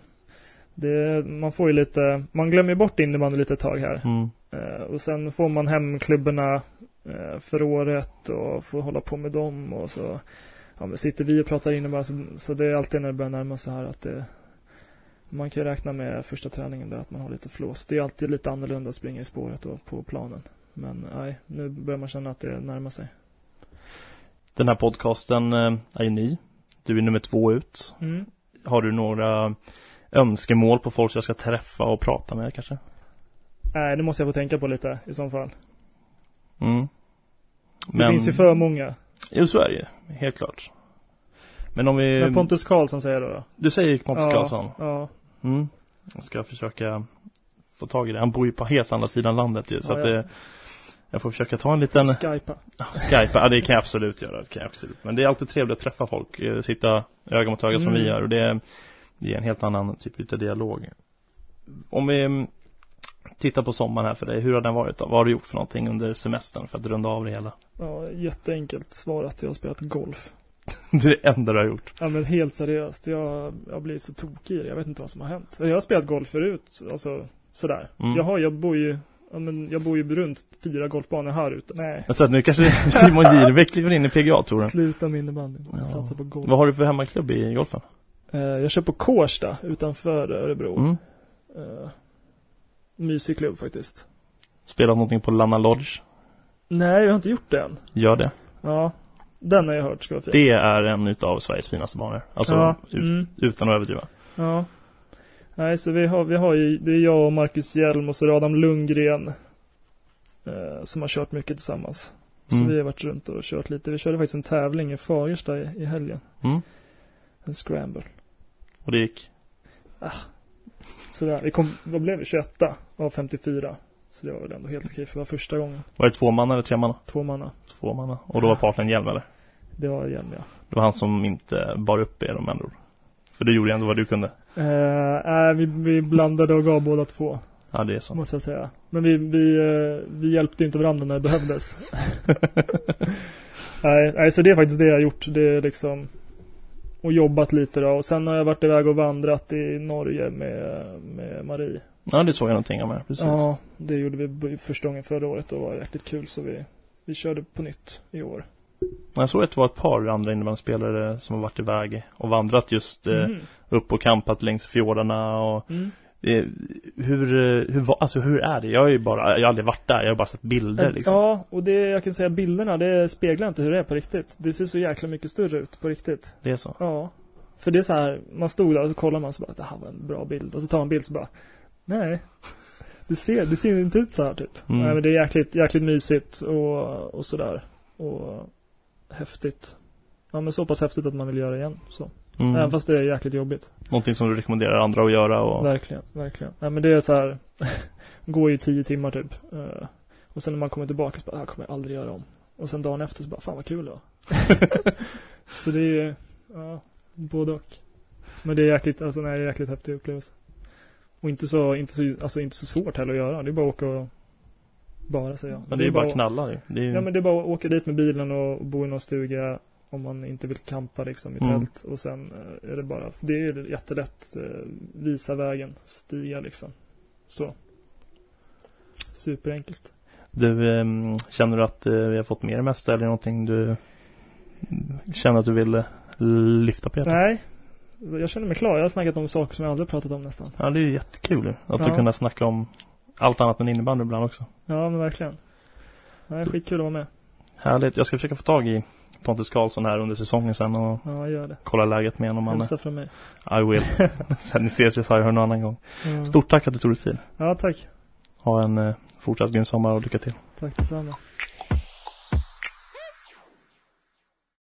Det, man får ju lite, man glömmer bort innebandy lite ett tag här. Mm. Eh, och sen får man hem klubborna eh, för året och får hålla på med dem och så ja, men sitter vi och pratar innebandy så, så det är alltid när det börjar närma sig här att det, man kan ju räkna med första träningen där att man har lite flås. Det är alltid lite annorlunda att springa i spåret och på planen. Men nej, nu börjar man känna att det närmar sig. Den här podcasten eh, är ju ny. Du är nummer två ut. Mm. Har du några önskemål på folk jag ska träffa och prata med kanske? Nej, det måste jag få tänka på lite i så fall. Mm. Det finns ju för många. Jo, så är det ju. Helt klart. Men om vi... Men Pontus Karlsson säger då? då? Du säger Pontus ja, Karlsson. Ja, Mm. Jag ska försöka få tag i det. Han bor ju på helt andra sidan landet ju. Så Ja, att det, jag får försöka ta en liten Skypa. Ja, Skype, ja det kan jag absolut göra. Det kan jag absolut. Men det är alltid trevligt att träffa folk. eh, Sitta öga mot öga som Mm. vi gör. Och det, det är en helt annan typ av dialog. Om vi mm, tittar på sommaren här för dig. Hur har den varit då? Vad har du gjort för någonting under semestern för att runda av det hela? Ja, jätteenkelt svarat. Jag har spelat golf. Det är det enda du har gjort. Ja men helt seriöst. Jag, jag blivit så tokig i det. Jag vet inte vad som har hänt. Jag har spelat golf förut. Alltså sådär. Mm. Jag har, jag bor ju, ja men jag bor ju runt fyra golfbanor här ute. Nej. Så att nu kanske Simon Jirbeck kliver in i PGA-touren. Sluta med innebandyn. Ja. Satsa på golf. Vad har du för hemmaklubb i golfen? Eh, jag kör på Kårsta utanför Örebro. Mm. Eh, mysig klubb faktiskt. Spelat någonting på Lana Lodge? Nej, jag har inte gjort det än. Gör det. Ja. Den har jag hört ska vara fin. Det är en utav Sveriges finaste banor. Alltså ja. Mm. utan att överdriva. Ja. Nej, så vi har, vi har ju, det är jag och Marcus Hjelm och så Adam Lundgren. Eh, som har kört mycket tillsammans. Så Mm. vi har varit runt och kört lite. Vi körde faktiskt en tävling i Fagersta i, i helgen. Mm. En scramble. Och det gick. Sådär, vi kom, vad blev vi? 21 av 54. Så det var väl ändå helt okej för det var första gången. Var det två man eller tre man? Två manna. Två manna. Och då var partnern Hjelm eller? Det var Hjelm ja. Det var han som inte bar upp er om andra ord. För du gjorde ändå vad du kunde. Eh, vi, vi blandade och gav båda två. Ja, det är så. Måste jag säga. Men vi, vi, eh, vi hjälpte inte varandra när det behövdes. nej, nej, så det är faktiskt det jag har gjort. Det är liksom och jobbat lite då. Och sen har jag varit iväg och vandrat i Norge med, med Marie. Ja, det såg jag någonting om här. Precis. Ja, det gjorde vi första gången förra året och var jäkligt kul så vi, vi körde på nytt i år. Jag såg att det var ett par andra innebandyspelare som har varit iväg och vandrat just eh, Mhm. upp och campat längs fjordarna och Mm. Eh, hur, eh, hur, alltså hur är det? Jag har ju bara, jag har aldrig varit där, jag har bara sett bilder liksom. Ja, och det jag kan säga bilderna, det speglar inte hur det är på riktigt. Det ser så jäkla mycket större ut på riktigt. Det är så. Ja. För det är så här, man stod där och så kollar man så bara, det här var en bra bild. Och så tar man en bild så bara, nej. Det ser, det ser inte ut så här typ. Mm. Nej men det är jäkligt, jäkligt mysigt och, och sådär. Och häftigt. Ja men så pass häftigt att man vill göra igen. Så. Mm. Även fast det är jäkligt jobbigt. Någonting som du rekommenderar andra att göra och Verkligen, verkligen. Nej men det är så här, går i tio timmar typ. Eh, och sen när man kommer tillbaka så bara, det här kommer jag aldrig göra om. Och sen dagen efter så bara, fan vad kul det var. så det är, ja, både och. Men det är jäkligt, alltså nej, det är jäkligt häftig upplevelse. Och inte så, inte så, alltså inte så svårt heller att göra. Det är bara att åka och bara säger jag. Men det är bara att knalla ju. Det är ju... Ja men det är bara att åka dit med bilen och bo i någon stuga om man inte vill campa liksom i Mm. tält och sen eh, är det bara, det är jättelätt, eh, visa vägen, stiga liksom. Så. Superenkelt. Du, ehm, känner du att eh, vi har fått mer det mesta eller någonting du mm, känner att du vill lyfta på hjärtat? Nej, jag känner mig klar. Jag har snackat om saker som jag aldrig pratat om nästan. Ja, det är ju jättekul ju. Att du Ja. kunna snacka om allt annat än innebandy ibland också. Ja men verkligen. Nej, skitkul att vara med. Härligt. Jag ska försöka få tag i Pontus Karlsson här under säsongen sen och Ja, gör det. kolla läget med honom. Hälsa från mig. I will. sen ni ses i Sverige någon annan gång. Ja. Stort tack att du tog dig tid. Ja, tack. Ha en eh, fortsatt grym sommar och lycka till. Tack detsamma.